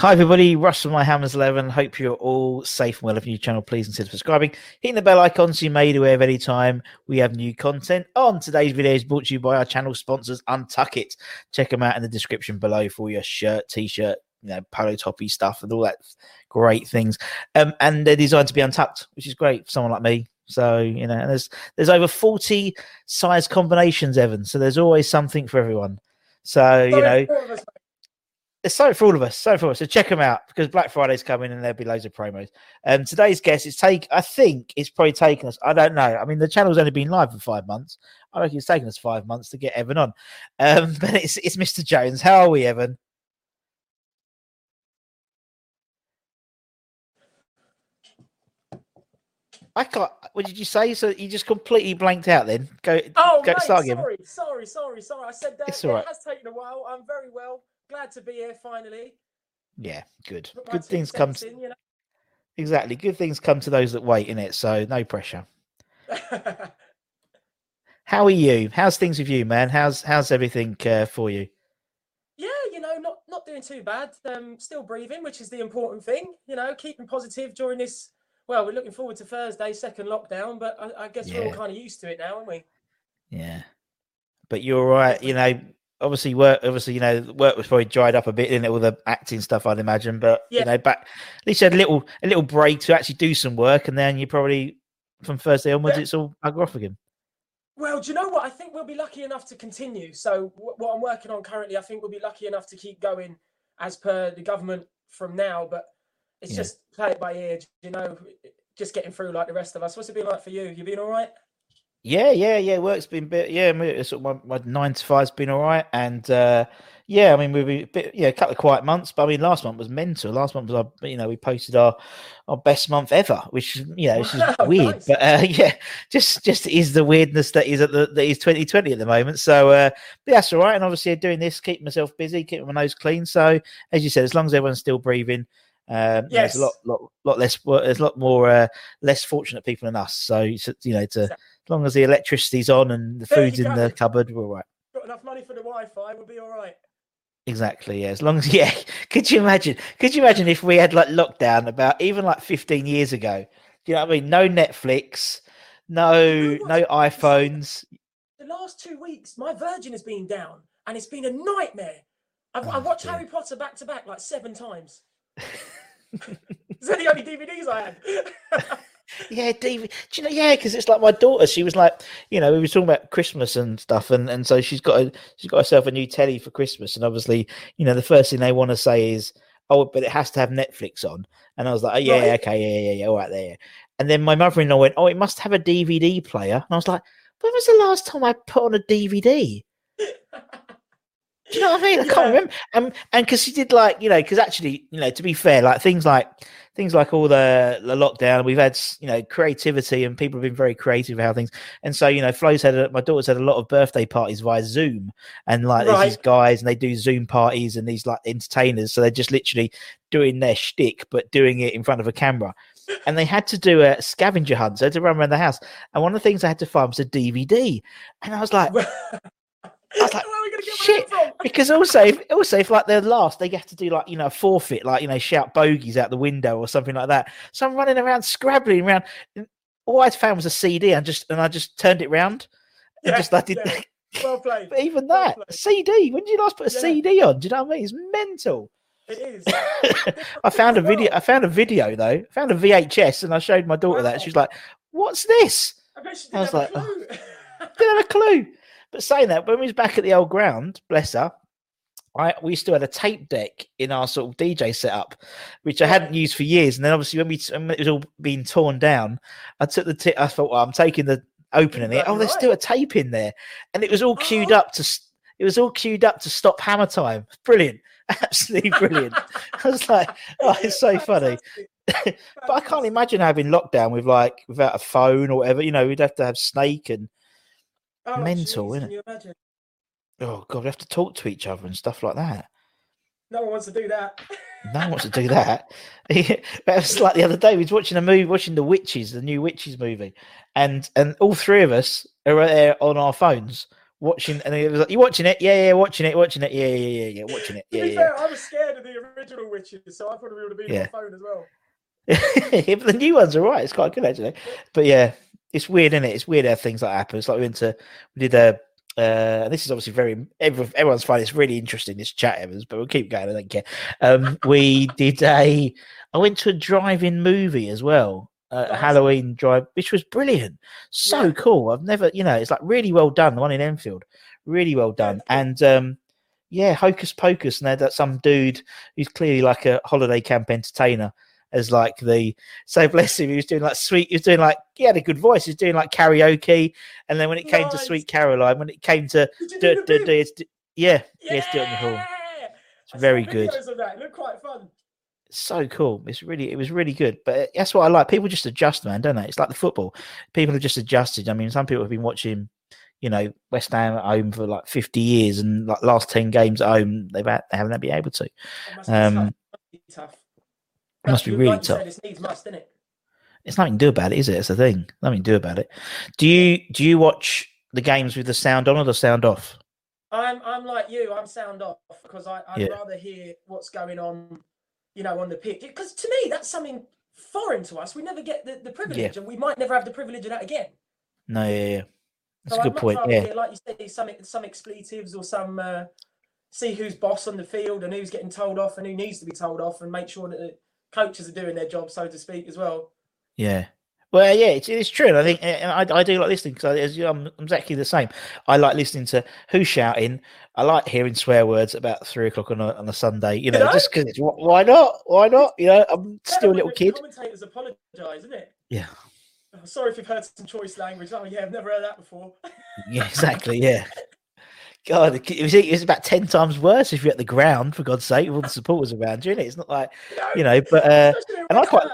Hi everybody, Russ from My Hammers 11. Hope you're all safe and well. If you're new channel, please consider subscribing. Hitting the bell icon so you're made aware of any time we have new content. On today's video is brought to you by our channel sponsors, Untuck It. Check them out in the description below for your shirt, t-shirt, you know, polo toppy stuff and all that great things. Um, and they're designed to be untucked, which is great for someone like me. So, you know, and there's there's over 40 size combinations, Evan. So there's always something for everyone. So, you know, it's something for all of us. So for us. So check them out because Black Friday's coming and there'll be loads of promos. Um, today's guest is take. I think it's probably taken us. I don't know. I mean, the channel's only been live for five months. I reckon it's taken us five months to get Evan on. Um, but it's it's Mr. Jones. How are we, Evan? I can't. What did you say? So you just completely blanked out. Then go. Oh, go mate, start again. sorry, sorry, sorry, sorry. I said that. It's all right. It has taken a while. I'm very well. Glad to be here finally. Yeah, good. Good things come. cents in, you Exactly. Good things come to those that wait in it. So no pressure. How are you? How's things with you, man? How's how's everything uh, for you? yeah, you know, not not doing too bad. Um, still breathing, which is the important thing. You know, keeping positive during this. Well, we're looking forward to Thursday, second lockdown, but I, I guess we're all kind of used to it now, aren't we? Yeah, but you're all right. You know, obviously work. Obviously, you know, work was probably dried up a bit in all the acting stuff, I'd imagine. But Yeah. you know, back at least you had a little a little break to actually do some work, and then you probably from Thursday onwards, Yeah. it's all bugger off again. Well, do you know what? I think we'll be lucky enough to continue. So, wh- what I'm working on currently, I think we'll be lucky enough to keep going as per the government from now. But it's Yeah. just play it by ear, you know, just getting through like the rest of us. What's it been like for you? You been all right? Yeah, yeah, yeah. Work's been bit. Yeah, my, sort of my, my nine to five's been all right, and uh, yeah, I mean we've been a bit, yeah, a couple of quiet months, but I mean last month was mental. Last month was our, you know, we posted our our best month ever, which is you know, which is Wow, weird, nice. but uh, yeah, just just is the weirdness that is at the that is 2020 at the moment. So uh, but that's all right, and obviously doing this, keeping myself busy, keeping my nose clean. So as you said, as long as everyone's still breathing. Um, you know, there's a lot, lot, lot less. well, There's a lot more uh, less fortunate people than us. So, so, you know, to Exactly. As long as the electricity's on and the There food's in the cupboard, we're all right. Got enough money for the Wi-Fi, we'll be all right. Exactly. Yeah. As long as yeah. Could you imagine? Could you imagine if we had like lockdown about even like 15 years ago? Do you know what I mean? No Netflix, no no iPhones. The last two weeks, my Virgin has been down, and it's been a nightmare. I've, I Oh, watched dear. Harry Potter back to back like seven times. They're the only DVDs I had. Yeah, David. Do you know? Yeah, because it's like my daughter. She was like, you know, we were talking about Christmas and stuff, and and so she's got a she's got herself a new telly for Christmas, and obviously, you know, the first thing they want to say is, oh, but it has to have Netflix on, and I was like, oh, yeah, Right. okay, yeah, yeah, yeah, all right, there. And then my mother-in-law went, oh, it must have a DVD player, and I was like, when was the last time I put on a DVD? Do you know what I mean? I Yeah. can't remember. Um, and because she did like, you know, because actually, you know, to be fair, like things like things like all the the lockdown. We've had you know creativity, and people have been very creative about how things. And so you know, Flo's had a, my daughter's had a lot of birthday parties via Zoom, and like there's these guys, and they do Zoom parties, and these like entertainers. So they're just literally doing their shtick, but doing it in front of a camera. And they had to do a scavenger hunt. So to run around the house. And one of the things I had to find was a DVD. And I was like, Where was like, are we going to get shit, because also, if, also if like they're last, they have to do like you know a forfeit, like you know shout bogeys out the window or something like that. So I'm running around scrabbling around. All I found was a CD, and just and I just turned it round and Yeah, just like did. yeah. Well played. But even Well that played. CD. When did you last put a Yeah. CD on? Do you know what I mean? It's mental. It is. I found a video. I found a video though. I found a VHS, and I showed my daughter that. Wow. She's like, "What's this?" I she I was like, oh. clue. didn't have a clue. But saying that, when we was back at the old ground, bless her, I we still had a tape deck in our sort of DJ setup, which I hadn't used for years. And then obviously when we when it was all being torn down, I took the tip. I thought, well, I'm taking the opening it. Oh, there's right. still a tape in there, and it was all queued up to. It was all queued up to stop hammer time. Brilliant, absolutely brilliant. I was like, oh, it's so funny. But I can't imagine having lockdown with like without a phone or whatever. You know, we'd have to have Snake and Oh, mental? Can you imagine? oh god, we have to talk to each other and stuff like that. No one wants to do that. No one wants to do that. it was like the other day we was watching a movie, watching the Witches, the new Witches movie, and and all three of us are there on our phones watching. And it was like, "You watching it? Yeah, yeah, watching it, watching it. Yeah, yeah, yeah, yeah, watching it. to Yeah, be yeah." fair, I was scared of the original witches, so I probably would have been Yeah. on the phone as well. yeah, but the new ones are right. It's quite good actually. But yeah, it's weird, isn't it? It's weird how things like happen. It's like we went to we did a. Uh, this is obviously very every, everyone's finding it's really interesting this chat, Evans, but we'll keep going. I don't care. Um, we did a. I went to a drive-in movie as well, uh, Nice. Halloween drive, which was brilliant. So Yeah. cool. I've never, you know, it's like really well done. The one in Enfield, really well done. And um, yeah, Hocus Pocus, and they had that some dude who's clearly like a holiday camp entertainer as like the so bless him, he was doing like sweet, he was doing like he had a good voice, he was doing like karaoke, and then when it came to Sweet Caroline, when it came to do, do do, the it's, yeah, yeah, it's do it on the. It's very good. videos It looked quite fun. So cool. It's really, it was really good. But that's what I like. People just adjust, man, don't they? It's like the football. People have just adjusted. I mean, some people have been watching, you know, West Ham at home for like 50 years, and like last 10 games at home, they've had, they haven't been able to. It must be Um, tough. Must be tough. must be Like really said, tough. It's needs must, it? It's nothing to do about it, is it? It's the thing. Nothing to do about it. Do you do you watch the games with the sound on or the sound off? I'm I'm like you. I'm sound off because I, I'd Yeah. rather hear what's going on, you know, on the pitch. Because to me, that's something foreign to us. We never get the, the privilege, and we might never have the privilege of that again. No, yeah, yeah. That's So a good point. Yeah, hear, like you say, some some expletives or some uh, see who's boss on the field and who's getting told off and who needs to be told off, and make sure that the coaches are doing their job, so to speak, as well. yeah. Well, yeah, it's, it's true. And I think, and I, I do like listening because I'm, I'm exactly the same. I like listening to who's shouting. I like hearing swear words about three o'clock on a, on a Sunday. You know, know? just because why not? Why not? You know, I'm Better still a little kid. Commentators apologise, isn't it? Yeah, Oh, sorry if you've heard some choice language. Oh yeah, I've never heard that before. yeah, exactly. Yeah. God, it was, it was about ten times worse if you're at the ground. For God's sake, with all the supporters around you. Innit? It's not like you know, but uh, and I quite-.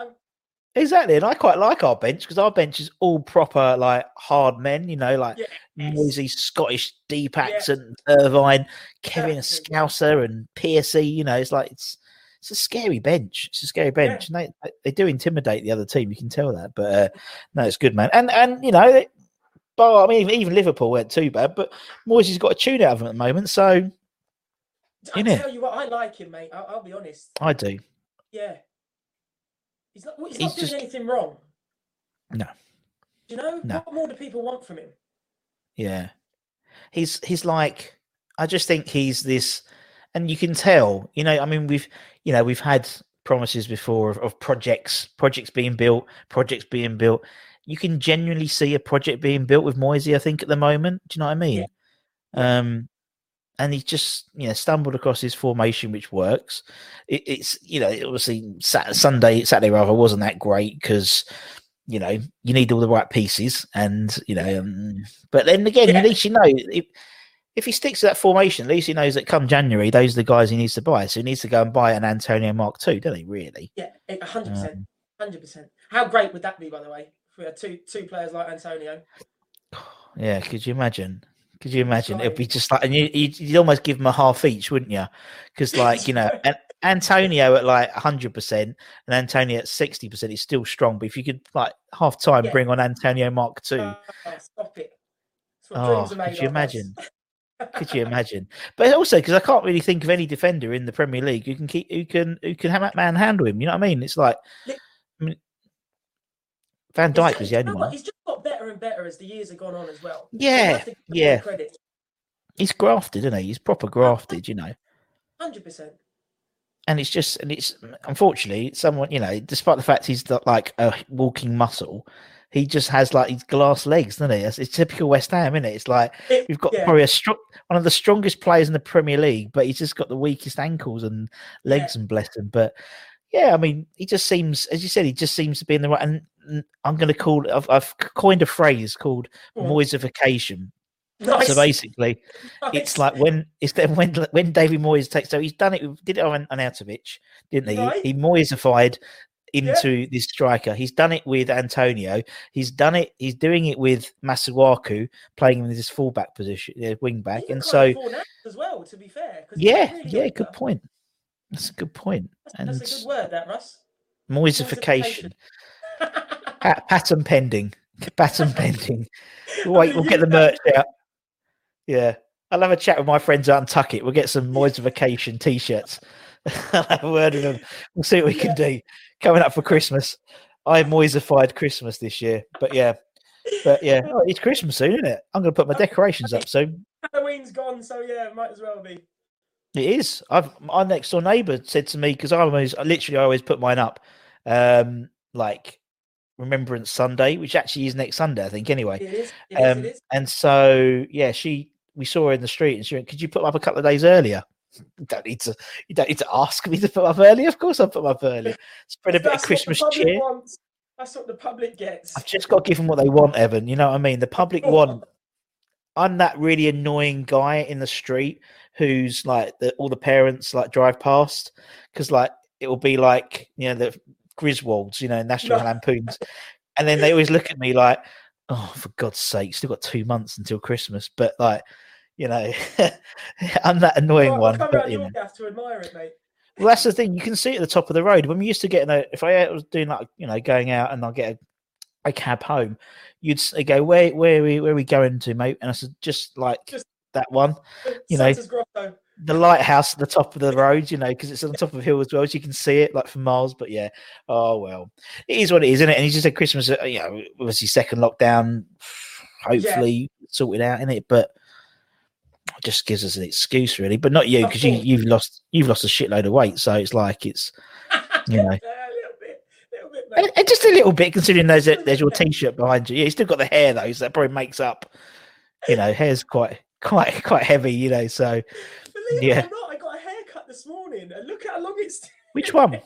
Exactly, and I quite like our bench because our bench is all proper like hard men, you know, like Yes. noisy Scottish deep Yeah. accent, Irvine, Kevin. Scouser, and Piercy. You know, it's like it's it's a scary bench. It's a scary bench, and they they- they do intimidate the other team. You can tell that, but uh, no, it's good, man. And and you know, it- but I mean, even Liverpool weren't too bad, but Moyes has got a tune out of him at the moment, so I tell you what, I like him, mate. I'll, I'll be honest. I do. Yeah, he's not. He's, He's not doing just- anything wrong. No. Do you know No. what more do people want from him? Yeah. He's he's like I just think he's this and you can tell, you know, I mean we've you know, we've had promises before of, of projects, projects being built, projects being built. You can genuinely see a project being built with Moisey, I think, at the moment. Do you know what I mean? Um and he just you know stumbled across his formation which works it, it's you know obviously Sat- sunday saturday rather wasn't that great because you know you need all the right pieces and you know um, but then again Yeah. at least you know it, if he sticks to that formation, at least he knows that come January, those are the guys he needs to buy. So he needs to go and buy an Antonio Mark II, doesn't he? Really? Yeah, hundred percent, Um, hundred percent. How great would that be, by the way? We had two two players like Antonio. Yeah. Could you imagine? Could you imagine? It'd be just like, and you, you'd, you'd almost give them a half each, wouldn't you? Because, like, you know, An- Antonio at like 100% and Antonio at 60% is still strong. But if you could, like, half time Yeah. bring on Antonio Mark II, Oh, ah, stop it. Oh, dreams are made could you imagine? Could you imagine? But also because I can't really think of any defender in the Premier League who can keep who can who can have manhandle him. You know what I mean? It's like I mean, Van Dijk was the only one. He's just got better and better as the years have gone on as well. Yeah, have to give him yeah. Credit. He's grafted, isn't he? He's proper grafted, you know. Hundred percent. And it's just and it's unfortunately someone you know, despite the fact he's got like a walking muscle, he just has like these glass legs, doesn't he? It's, it's typical West Ham, isn't it? It's like we've got yeah. probably a strong, one of the strongest players in the Premier League, but he's just got the weakest ankles and legs and bless him. But yeah, I mean, he just seems, as you said, he just seems to be in the right. And I'm going to call, I've, I've coined a phrase called Mm. Moyesification. Nice. So basically, nice. it's like when it's then when when David Moyes takes. So he's done it. with- Did it on Arnautovic, didn't he? Right. He Moyesified into this striker. He's done it with Antonio. He's done it. He's doing it with Masuaku, playing him in this fullback position, uh, wing back. And so, as well, to be fair. yeah, really yeah, good point. That's a good point. And That's a good word, that Russ. Moyesification, Pa- pattern pending, pattern pending. Wait, we'll get the merch out. Yeah, I'll have a chat with my friends out in Tucket. We'll get some Moyesification t-shirts. I'll have a word with them. We'll see what we can do coming up for Christmas. I Moyesified Christmas this year, but yeah, but yeah, oh, it's Christmas soon, isn't it? I'm going to put my decorations up soon. Halloween's gone, so yeah, might as well be. It is. I've my next door neighbour said to me because I always, literally, I always put mine up, um, like Remembrance Sunday, which actually is next Sunday, I think. Anyway, It is. It um, is. and so yeah, she we saw her in the street, and she went, "Could you put them up a couple of days earlier?" You don't need to. You don't need to ask me to put up early. Of course, I'll put up early. Spread a bit of That's what the Christmas cheer. wants. That's what the public gets. I've just got to give them what they want, Evan. You know what I mean? The public want. I'm that really annoying guy in the street who's like the, all the parents like drive past because like it will be like you know the Griswolds, you know, National No. Lampoons, and then they always look at me like, "Oh, for God's sake, still got two months until Christmas." But like, you know, I'm that annoying Well, one. But, you know. to admire it, mate. Well, that's the thing. You can see it at the top of the road. When we used to get in a, if I was doing like, you know, going out and I get a, a cab home, you'd s- go, where, where, are we, where are we going to, mate? And I said, just like Just- that one, You know. The lighthouse at the top of the road, you know, because it's on top of a hill as well, so you can see it like for miles. But yeah, oh well, it is what it is, isn't it? And he just said Christmas, uh, you know, obviously second lockdown, hopefully sorted out in it, but it just gives us an excuse really. But not you because you you've lost you've lost a shitload of weight, so it's like it's you know. Yeah, a little bit, little bit, And, and just a little bit, considering there's a, there's your t-shirt behind you. Yeah, you still got the hair though, so that probably makes up. You know, hair's quite quite quite heavy. You know, so Believe yeah. it or not, I got a haircut this morning, and look how long it's. which one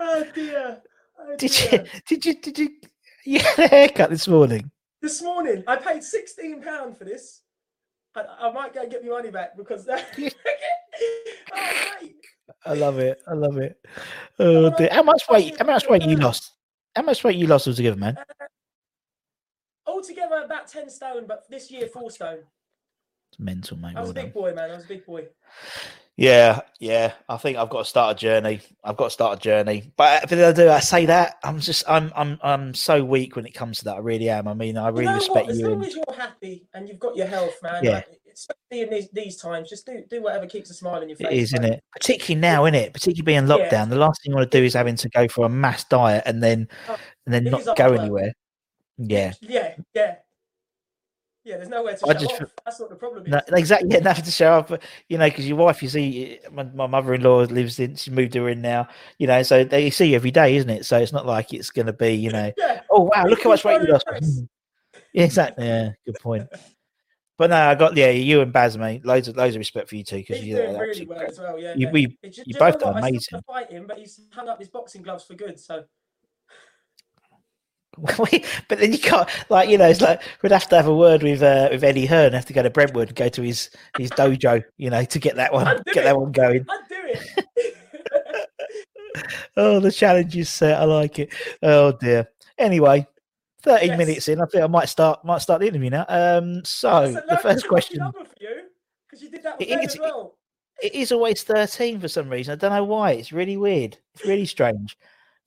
oh dear. Oh, did dear. you did you did you you had a haircut this morning? This morning, I paid sixteen pound for this. I, I might go and get my money back because that. Oh. I love it. I love it. Oh, oh, dear. How much weight? How much weight you lost? How much weight you lost altogether, man? Uh, altogether, about ten stone, but this year four stone. It's mental, mate. I was Well a big done. boy, man. I was a big boy. Yeah, yeah. I think I've got to start a journey. I've got to start a journey. But but I do. I say that I'm just I'm I'm I'm so weak when it comes to that. I really am. I mean, I You really know respect what? As you. long and- as you're happy and you've got your health, man. Yeah. Like, especially in these, these times, just do do whatever keeps a smile on your face. It is, isn't it? Particularly now, isn't it? Particularly being Yeah. lockdown. The last thing you want to do is having to go for a mass diet and then Oh, and then it not is hard go work. anywhere. Yeah. Yeah, yeah. Yeah, there's nowhere to I show just off. That's what the problem is. No, exactly. Yeah, nothing to show off. But, you know, because your wife, you see, my, my mother-in-law lives in. She moved her in now. You know, so they see you every day, isn't it? So it's not like it's going to be, you know, Yeah, oh wow, look how much weight you lost. Yeah, exactly. Yeah, good point. But no, I got yeah, you and Baz, mate. Loads of loads of respect for you too because he's you doing really well crack. as well. Yeah, You- we- do you both done what? I still amazing. wanna fight him, but he's hung up his boxing gloves for good. So but then you can't, like, you know, it's like we'd have to have a word with uh, with Eddie Hearn, have to go to Brentwood, and go to his his dojo, you know, to get that one, get it. that one going. I'd do it. Oh, the challenge is set. I like it. Oh dear. Anyway, thirteen Yes. minutes in, I think I might start might start the interview now. Um, so the first question. number for you because you did that with It as well. It is always thirteen for some reason. I don't know why. It's really weird. It's really strange.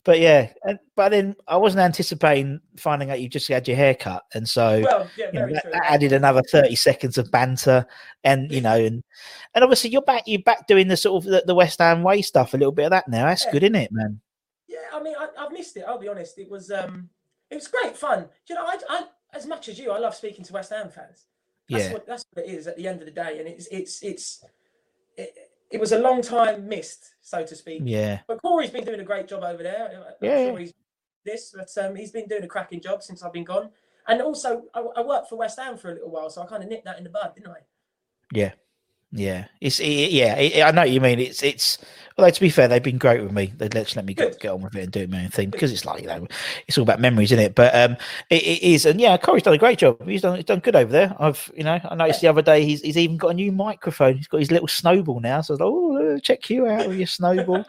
But yeah, and, but then I wasn't anticipating finding out you just had your hair cut, and so Well, yeah, you know, that, that added another 30 seconds of banter and you know and and obviously you're back you're back doing the sort of the, the west ham way stuff a little bit of that now that's Yeah. good isn't it man Yeah, I mean, I, I've missed it. I'll be honest. It was um, it was great fun. You know, I, I as much as you, I love speaking to West Ham fans. That's yeah what that's what it is at the end of the day, and it's it's it's it, it was a long time missed, so to speak. yeah But Corey's been doing a great job over there. I'm Yeah, sure he's this, but um, he's been doing a cracking job since I've been gone. And also, I, I worked for West Ham for a little while, so I kind of nipped that in the bud, didn't I? yeah yeah it's it, yeah it, i know what you mean. It's it's although to be fair they've been great with me. They'd let, let me get, get on with it and do my own thing because it's like you know it's all about memories isn't it? But um it, it is and yeah corey's done a great job. He's done he's done good over there. I've you know i noticed the other day he's, he's even got a new microphone. He's got his little snowball now so i was like oh check you out with your snowball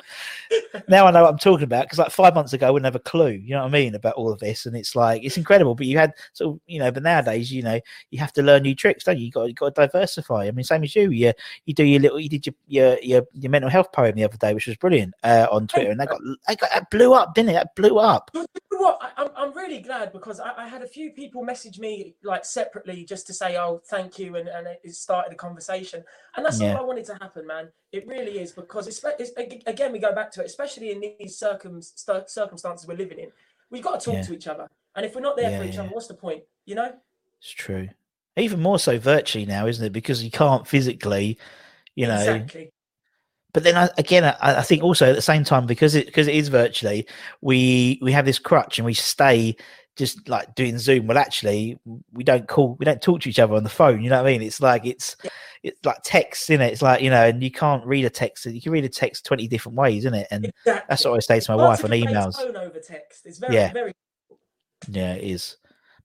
now I know what I'm talking about because like five months ago I wouldn't have a clue, you know what I mean, about all of this. And it's like it's incredible. But you had so you know, but nowadays, you know, you have to learn new tricks, don't you? You got you got to diversify. I mean, same as you. You you do your little you did your your your, your mental health poem the other day, which was brilliant uh, on Twitter, and that got that got that blew up, didn't it? That blew up. What? I, I'm, I'm really glad because I, I had a few people message me like separately just to say, oh, thank you. And, and it started a conversation. And that's Yeah. all I wanted to happen, man. It really is because it's, it's again, we go back to it, especially in these circum, circumstances we're living in. We've got to talk Yeah. to each other. And if we're not there for each yeah. other, what's the point? You know? It's true. Even more so virtually now, isn't it? Because you can't physically, you know, exactly. But then I, again, I, I think also at the same time because it because it is virtually, we we have this crutch and we stay just like doing Zoom. Well, actually, we don't call, we don't talk to each other on the phone. You know what I mean? It's like it's it's like text, in it? It's like you know, and you can't read a text. You can read a text twenty different ways, isn't it? And Exactly. that's what I say to my wife on emails. tone over text. It's very, Yeah. very Yeah, it is.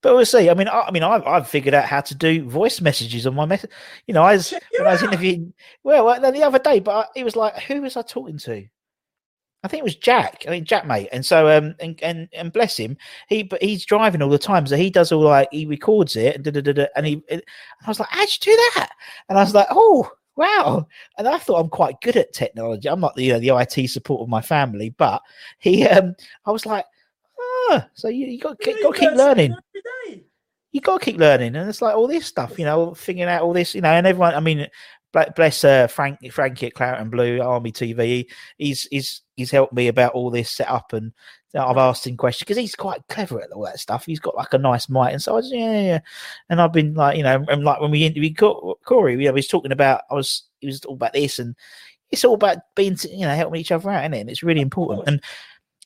But we'll see. I mean, I, I mean, I've, I've figured out how to do voice messages on my message. You know, I was Check when I was out. interviewing. Well, the other day, but I, it was like, who was I talking to? I think it was Jack. I mean, Jack, mate. And so, um, and and, and bless him, he but he's driving all the time, so he does all like he records it and da, da, da, da, and he. And I was like, how'd you do that? And I was like, oh. Wow, and I thought I'm quite good at technology. I'm not the you know, the IT support of my family, but he, um, I was like, ah, so you, you got Yeah, got to keep learning you got to keep learning, and it's like all this stuff, you know, figuring out all this, you know, and everyone. I mean, bless uh, Frank, Frankie at Claret and Blue Army TV. He's he's he's helped me about all this setup, and I've asked him questions because he's quite clever at all that stuff. He's got like a nice mic, and so I was yeah, yeah, yeah. and I've been like, you know, and like when we interviewed Corey, you know, he was talking about I was he was all about this, and it's all about being, you know, helping each other out, isn't it? And it's really important. And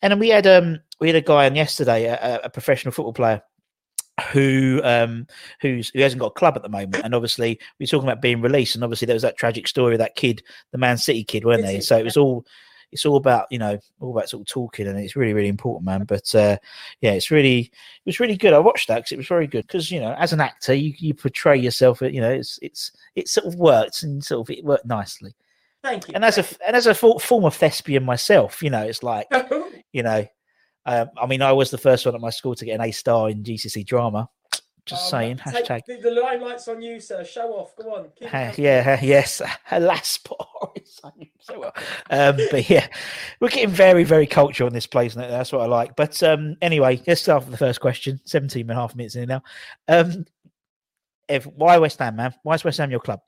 and then we had um we had a guy on yesterday, a, a- professional football player who um who's who hasn't got a club at the moment. And obviously we are talking about being released. And obviously there was that tragic story of that kid the man city kid weren't they? so it was all it's all about you know all about sort of talking. And it's really really important man. But uh yeah it's really it was really good. I watched that because it was very good. Because you know as an actor you, you portray yourself you know it's it's it sort of worked and sort of it worked nicely. Thank you. and as a and as a former thespian myself you know it's like a you know, um, I mean, I was the first one at my school to get an A star in GCSE drama. Just saying, hashtag. The, the limelight's on you, sir. Show off. Go on. Keep it Ha- up. yeah, yes, alas, poor so well. Um, but yeah, we're getting very, very cultural in this place, and that's what I like. But um, anyway, let's start with the first question. 17 and a half minutes in now. Um, if why West Ham, man? Why is West Ham your club?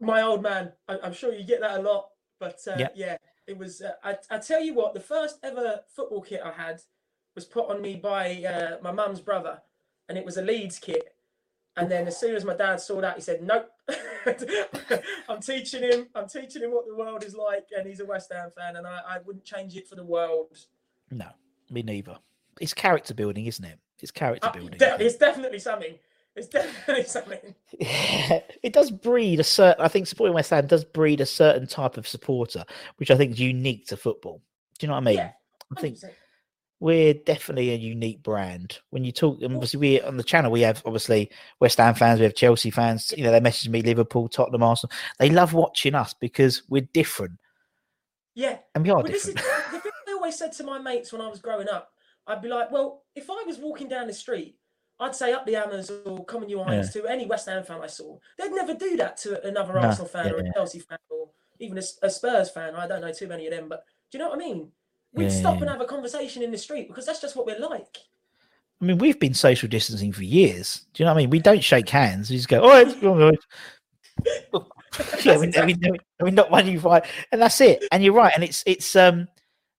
My old man. I, I'm sure you get that a lot, but uh, Yeah. yeah, it was. Uh, I, I tell you what, the first ever football kit I had was put on me by uh, my mum's brother, and it was a Leeds kit. And then as soon as my dad saw that, he said, "Nope, I'm teaching him. I'm teaching him what the world is like." And he's a West Ham fan, and I, I wouldn't change it for the world. No, me neither. It's character building, isn't it? It's character Uh, building. de- it's definitely something. It's definitely something. Yeah, it does breed a certain. I think supporting West Ham does breed a certain type of supporter, which I think is unique to football. Do you know what I mean? Yeah, I think we're definitely a unique brand. When you talk, and obviously, we on the channel we have obviously West Ham fans, we have Chelsea fans. You know, they message me Liverpool, Tottenham, Arsenal. They love watching us because we're different, Yeah. and we are Well, this is different. the thing I always said to my mates when I was growing up. I'd be like, well, if I was walking down the street, I'd say up the Hammers or Common New Irons to any West Ham fan I saw. They'd never do that to another No, Arsenal fan yeah, or a yeah. Chelsea fan or even a Spurs fan. I don't know too many of them, but do you know what I mean? We'd Yeah, stop yeah, and have a conversation in the street because that's just what we're like. I mean, we've been social distancing for years. Do you know what I mean? We don't shake hands. We just go, oh, it's all right." yeah, we, we, we, we not one you fight, and that's it. And you're right, and it's it's um,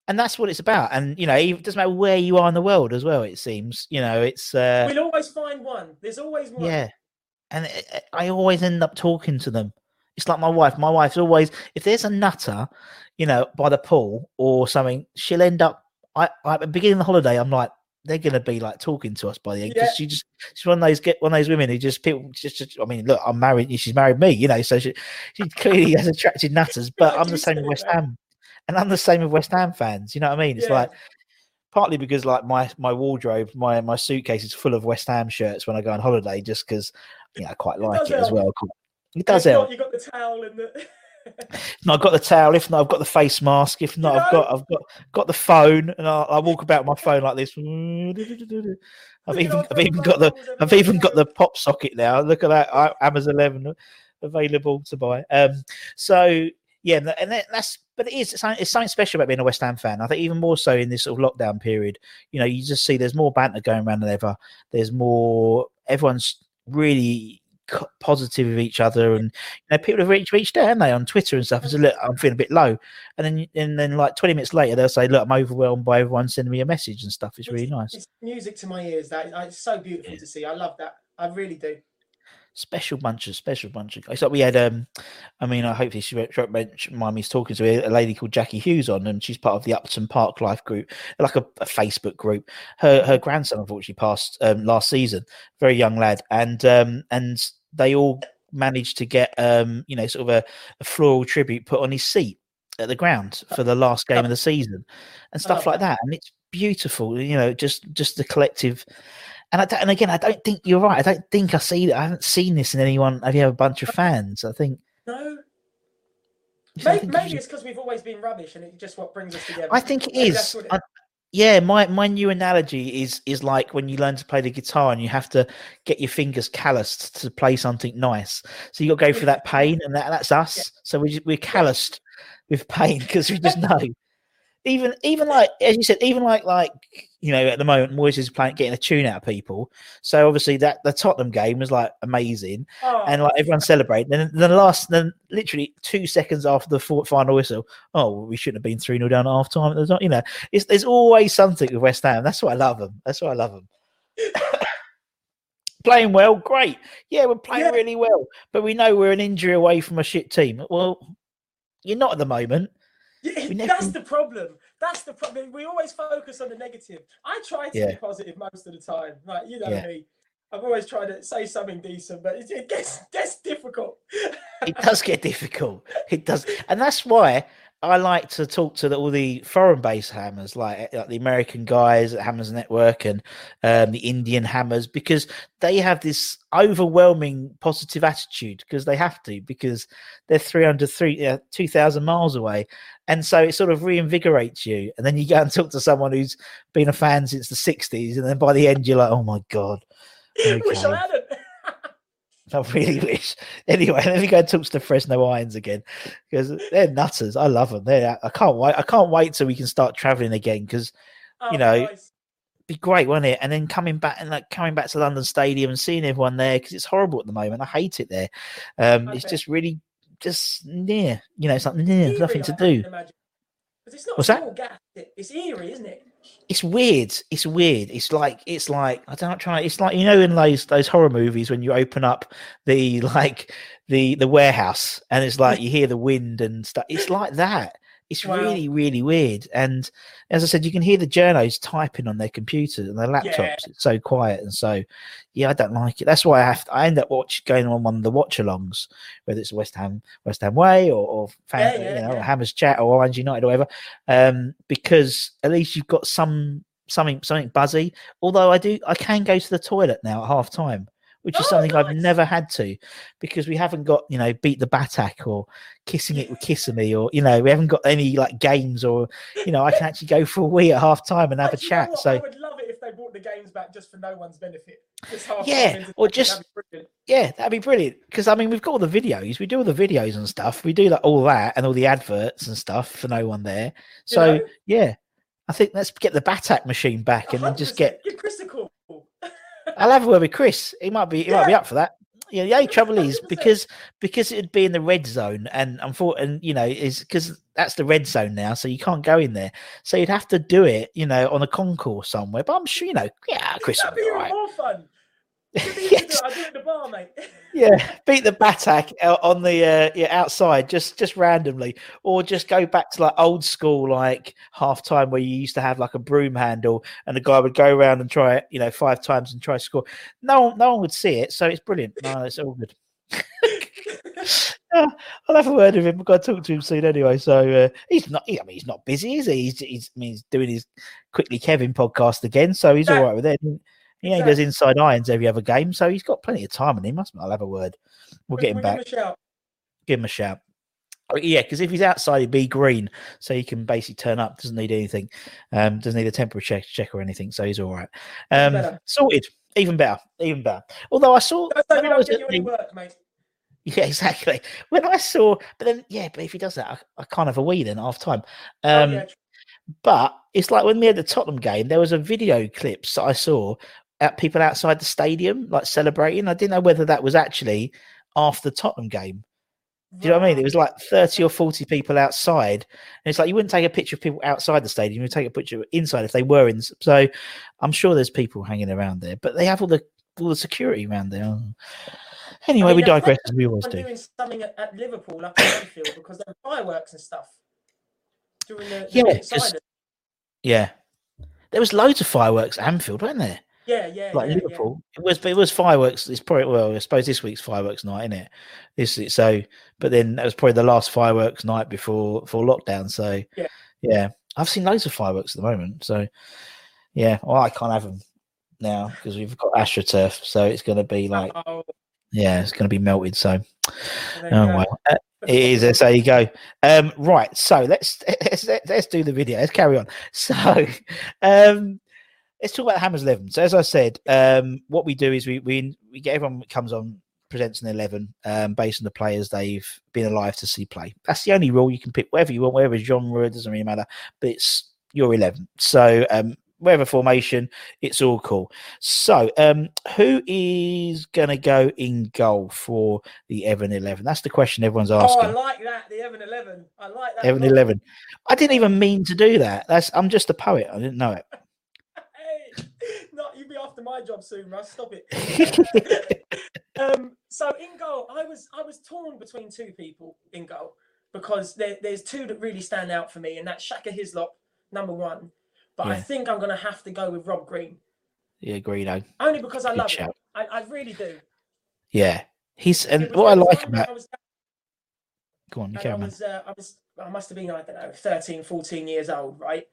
and that's what it's about. And you know, it doesn't matter where you are in the world as well. It seems, you know, it's uh, We'll always find one. There's always one. yeah, and it, I always end up talking to them. It's like my wife. My wife's always if there's a nutter, you know, by the pool or something, she'll end up. I, I at the beginning of the holiday, I'm like, they're gonna be like talking to us by the end because Yeah. she just she's one of those get one of those women who just people just, just I mean, look, I'm married. She's married me, you know, so she she clearly has attracted nutters. But I'm the same it, West. Ham, and I'm the same with West Ham fans. You know what I mean? It's Yeah. like partly because like my my wardrobe, my my suitcase is full of West Ham shirts when I go on holiday, just because you know I quite like it as well. It does if not, help. You got the towel and the. No, I've got the towel. If not, I've got the face mask. If not, I've know? got I've got got the phone, and I, I walk about my phone like this. I've even I've even got the I've even got the pop socket now. Look at that, I- Amazon Eleven available to buy. Um, so yeah, and that- and that- that's but it is it's something, it's something special about being a West Ham fan. I think even more so in this sort of lockdown period. You know, you just see there's more banter going around than ever. There's more. Everyone's really positive of each other, and you know, people have reached reached out, haven't they, on Twitter and stuff, and said, "Look, I'm feeling a bit low," and then and then like 20 minutes later, they'll say, "Look, I'm overwhelmed by everyone sending me a message and stuff." It's really nice. It's music to my ears. That it's so beautiful to see. I love that. I really do. Special bunch of special bunch of guys. Like we had, um, I mean, I hopefully she won't, mention- mind me talking to a, a lady called Jackie Hughes on, and she's part of the Upton Park Life group, like a, a Facebook group. Her her grandson unfortunately passed um, last season, very young lad, and um, and they all managed to get um, you know, sort of a, a floral tribute put on his seat at the ground for the last game of the season, and stuff like that, and it's beautiful, you know, just just the collective and I and again, I don't think you're right. I don't think I see that. I haven't seen this in anyone. Have you have a bunch of fans? I think. No, maybe, think, maybe it's because we've always been rubbish, and it's just what brings us together. I think it Maybe is. it- I- yeah, my my new analogy is is like when you learn to play the guitar and you have to get your fingers calloused to play something nice. So you got to go through that pain, and that, that's us. So we we're calloused with pain because we just know. Even even like as you said, even like like you know at the moment Moyes is playing getting a tune out of people. So obviously that the Tottenham game was like amazing. Oh, and like everyone celebrating. Then the last, then literally two seconds after the four, final whistle, oh, we shouldn't have been three 0 down at half time. There's not, you know, it's, there's always something with West Ham. That's why I love them. That's why I love them. playing well, great. Yeah, we're playing Yeah. really well, but we know we're an injury away from a shit team. Well, you're not at the moment. Yeah, that's the problem. That's the problem. We always focus on the negative. I try to Yeah. be positive most of the time. Like you know Yeah. me, I've always tried to say something decent, but it, it gets gets difficult. it does get difficult. It does, and that's why I like to talk to the, all the foreign-based hammers, like, like the American guys at Hammers Network and um, the Indian hammers, because they have this overwhelming positive attitude because they have to because they're 300, three, uh, 2,000 miles away, and so it sort of reinvigorates you. And then you go and talk to someone who's been a fan since the '60s, and then by the end you're like, oh my god. Wish I hadn't. I really wish. Anyway, let me go and talk to the Fresno Irons again because they're nutters. I love them. They, I can't wait. I can't wait till we can start traveling again because Oh, You know, nice. be great, wouldn't it? And then coming back and like coming back to London Stadium and seeing everyone there because it's horrible at the moment. I hate it there. Um, I it's just really just near. You know, it's like near, nothing to do. can imagine. 'Cause it's not What's that? gas. It's eerie, isn't it? It's weird. It's weird. It's like it's like I don't. Try. It's like you know in those those horror movies when you open up the like the the warehouse and it's like you hear the wind and stuff. It's like that. It's Wow. really really weird. And as I said, you can hear the journos typing on their computers and their laptops. Yeah. It's so quiet and so yeah, I don't like it. That's why I have to, I end up watch going on one of the watch alongs, whether it's West Ham West Ham Way or, or fan, Yeah, yeah, you know. Hammers Chat or Orange United or whatever um, because at least you've got some something something buzzy. Although I do, I can go to the toilet now at half time, which is Oh, something I've never had to because we haven't got you know beat the batak or kissing it with kissing me or you know we haven't got any like games or you know I can actually go for a wee at half time and have a you know chat. So I would love it if they brought the games back just for no one's benefit. Just Yeah, or just- that'd be brilliant. Yeah, that'd be brilliant. Because I mean, we've got all the videos. We do all the videos and stuff. We do like all that and all the adverts and stuff for no one there. So know? yeah, I think let's get the Batak machine back and then just 100%. get. A call. I'll have a word with Chris. He might be. He might be up for that. Yeah, the only trouble is because because it'd be in the red zone, and I'm for and you know is because that's the red zone now, so you can't go in there. So you'd have to do it, you know, on a concourse somewhere. But I'm sure you know, yeah, Chris That'd be be all even right. more fun. Give Yes. to do it. I'll do it at the bar, mate. yeah, beat the Batak out on the uh, yeah outside just just randomly, or just go back to like old school like half time where you used to have like a broom handle and the guy would go around and try it you know five times and try score. No one no one would see it, so it's brilliant. No, it's all good. Uh, I'll have a word with him. I've got to talk to him soon anyway. So uh, he's not. He, I mean, he's not busy, is he? He's, he's, I mean, he's doing his quickly Kevin podcast again, so he's all Yeah. right with it. He only does inside irons every other game, so he's got plenty of time, and he must. I'll have a word. We'll get him back. Give him a shout. Give him a shout. Oh, yeah, because if he's outside, he'd be green, so he can basically turn up. Doesn't need anything. Um, doesn't need a temperature check, check or anything, so he's all right. Um, sorted. Even better. Even better. Although I saw Don't I was at the- work, mate. yeah, exactly. When I saw, but then yeah, but if he does that, I, I can't have a wee then half time. Oh, Um, yeah, but it's like when we had the Tottenham game, there was a video clips that I saw at people outside the stadium, like celebrating. I didn't know whether that was actually after the Tottenham game. Do you know what I mean? It was like 30 or 40 people outside. And it's like you wouldn't take a picture of people outside the stadium, you'd take a picture inside if they were in. So I'm sure there's people hanging around there, but they have all the all the security around there. Anyway, I mean, we digress as we always do. doing something at, at Liverpool up in Anfield because there were fireworks and stuff during the, Yeah, Yeah. There was loads of fireworks at Anfield, weren't there? Yeah, yeah, like yeah, Liverpool. It was, but it was fireworks. It's probably well, I suppose this week's fireworks night, isn't it? This is, so, but then that was probably the last fireworks night before for lockdown. So, Yeah. yeah, I've seen loads of fireworks at the moment. So, yeah, well, I can't have them now because we've got AstroTurf, so it's going to be yeah. like, Oh, yeah, it's going to be melted. So, oh well, Uh, it is. That's how you go. Um, right. So let's let's let's do the video. Let's carry on. So, um, let's talk about the Hammers Eleven. So as I said, um, what we do is we we we get everyone that comes on presents an eleven um, based on the players they've been alive to see play. That's the only rule. You can pick whatever you want, whatever genre. It doesn't really matter. But it's your eleven. So um, whatever formation, it's all cool. So um, who is going to go in goal for the Evan eleven? That's the question everyone's asking. Oh. I like that. The Evan Eleven. I like that. Evan eleven. I didn't even mean to do that. That's I'm just a poet. I didn't know it. Hey, not you be after my job soon, Russ. Stop it. um, so in goal, I was I was torn between two people in goal because there, there's two that really stand out for me, and that's Shaka Hislop, number one. But I think I'm going to have to go with Rob Green, yeah, Greeno. only because I Good love him. I, I really do. Yeah, he's and what I like about. I was, Go on, you I was, uh, I was, I must have been, I don't know, 13, 14 years old, right?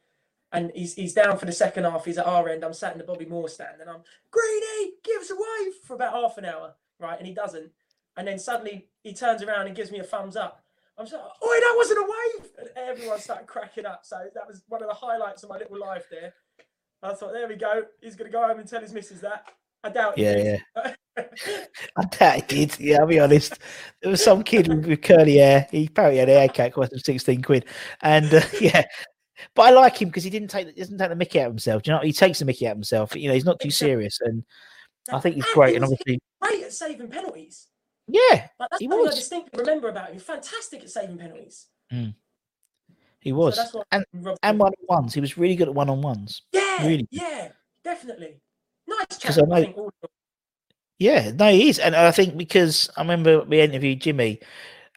And he's he's down for the second half. He's at our end. I'm sat in the Bobby Moore stand, and I'm Greeny, give us a wave for about half an hour, right? And he doesn't. And then suddenly he turns around and gives me a thumbs up. I'm just like, oh, that wasn't a wave. And everyone started cracking up. So that was one of the highlights of my little life there. I thought, there we go. He's going to go home and tell his missus that. I doubt he Yeah, did. I doubt he did. Yeah, I'll be honest. There was some kid with, curly hair. He apparently had a haircut cost him sixteen quid, and uh, yeah. But I like him because he didn't take the, doesn't take the Mickey out of himself. Do you know, he takes the Mickey out of himself. You know, he's not too serious, and I think he's great. he And obviously, great at saving penalties. yeah, Like that's He something I distinctly remember about him. Fantastic at saving penalties. Hmm. he was. So and and one on ones. He was really good at one on ones. yeah, really- yeah, definitely. Nice chat. I I, know- of Yeah, no, he is, and I think because I remember we interviewed Jimmy,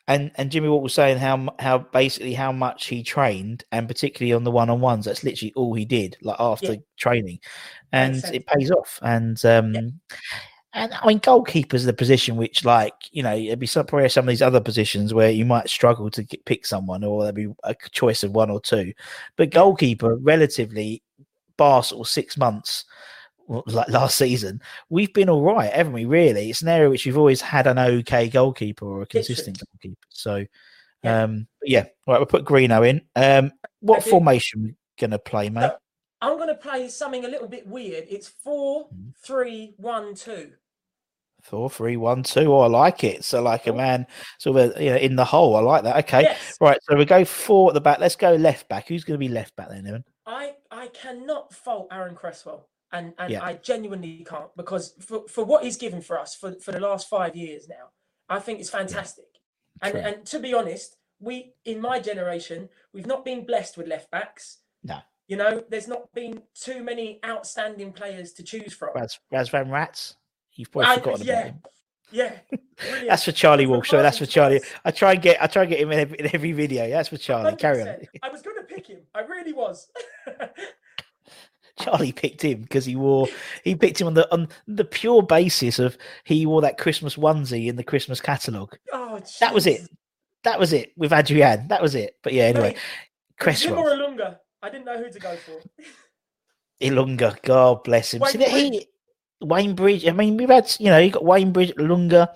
and and Jimmy Watt was saying how how basically how much he trained, and particularly on the one on ones, that's literally all he did, like after Yeah. training, and it pays off. And um, and I mean, goalkeeper's the position which, like, you know, it'd be some probably some of these other positions where you might struggle to get, pick someone, or there'd be a choice of one or two, but goalkeeper relatively bar sort of six months, well, like last season, we've been all right, haven't we? Really, it's an area which we've always had an okay goalkeeper or a consistent goalkeeper. So, Yeah. um, yeah, all right, we'll put Greeno in. Um, what Okay. formation we gonna play, mate? So, I'm going to play something a little bit weird. It's four, Mm. three, one, two. Four, three, one, two. Oh, I like it. So, like a man, sort of, you know, in the hole. I like that. Okay, Yes. right. So we go four at the back. Let's go left back. Who's going to be left back then, Evan? I I cannot fault Aaron Cresswell, and and Yeah. I genuinely can't because for, for what he's given for us for, for the last five years now, I think it's fantastic. And True. and to be honest, we in my generation we've not been blessed with left backs. No. You know, there's not been too many outstanding players to choose from. Raz, Razvan Rats. You've probably I- forgotten yeah, about him. yeah. brilliant. That's for Charlie Walsh. So that's for Charlie. I try and get. I try and get him in every, in every video. That's for Charlie. Carry on. I was going to pick him. I really was. Charlie picked him because he wore. He picked him on the on the pure basis of he wore that Christmas onesie in the Christmas catalogue. oh, That was it. That was it with Adrian. That was it. But yeah, anyway, Mate, It Cresswell, or Ilunga? I didn't know who to go for. Ilunga. God bless him. Wayne See that Bridge. he, Wayne Bridge. I mean, we've had you know you got Wayne Bridge, Ilunga.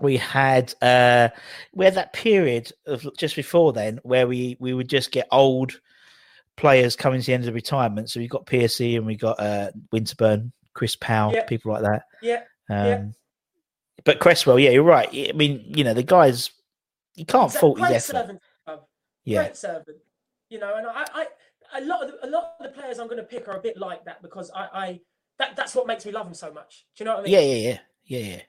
We had uh we had that period of just before then where we we would just get old players coming to the end of retirement. So we got PSC and we've got uh Winterburn, Chris Powell, Yeah. people like that. Yeah, Um, Yeah. But Cresswell, yeah, you're right. I mean, you know, the guys, you can't a fault his effort. servant. Yeah, Great servant. You know, and I, I, a lot of the, a lot of the players I'm going to pick are a bit like that because I, I, that that's what makes me love him so much. Do you know what I mean? yeah, yeah, yeah, yeah, yeah.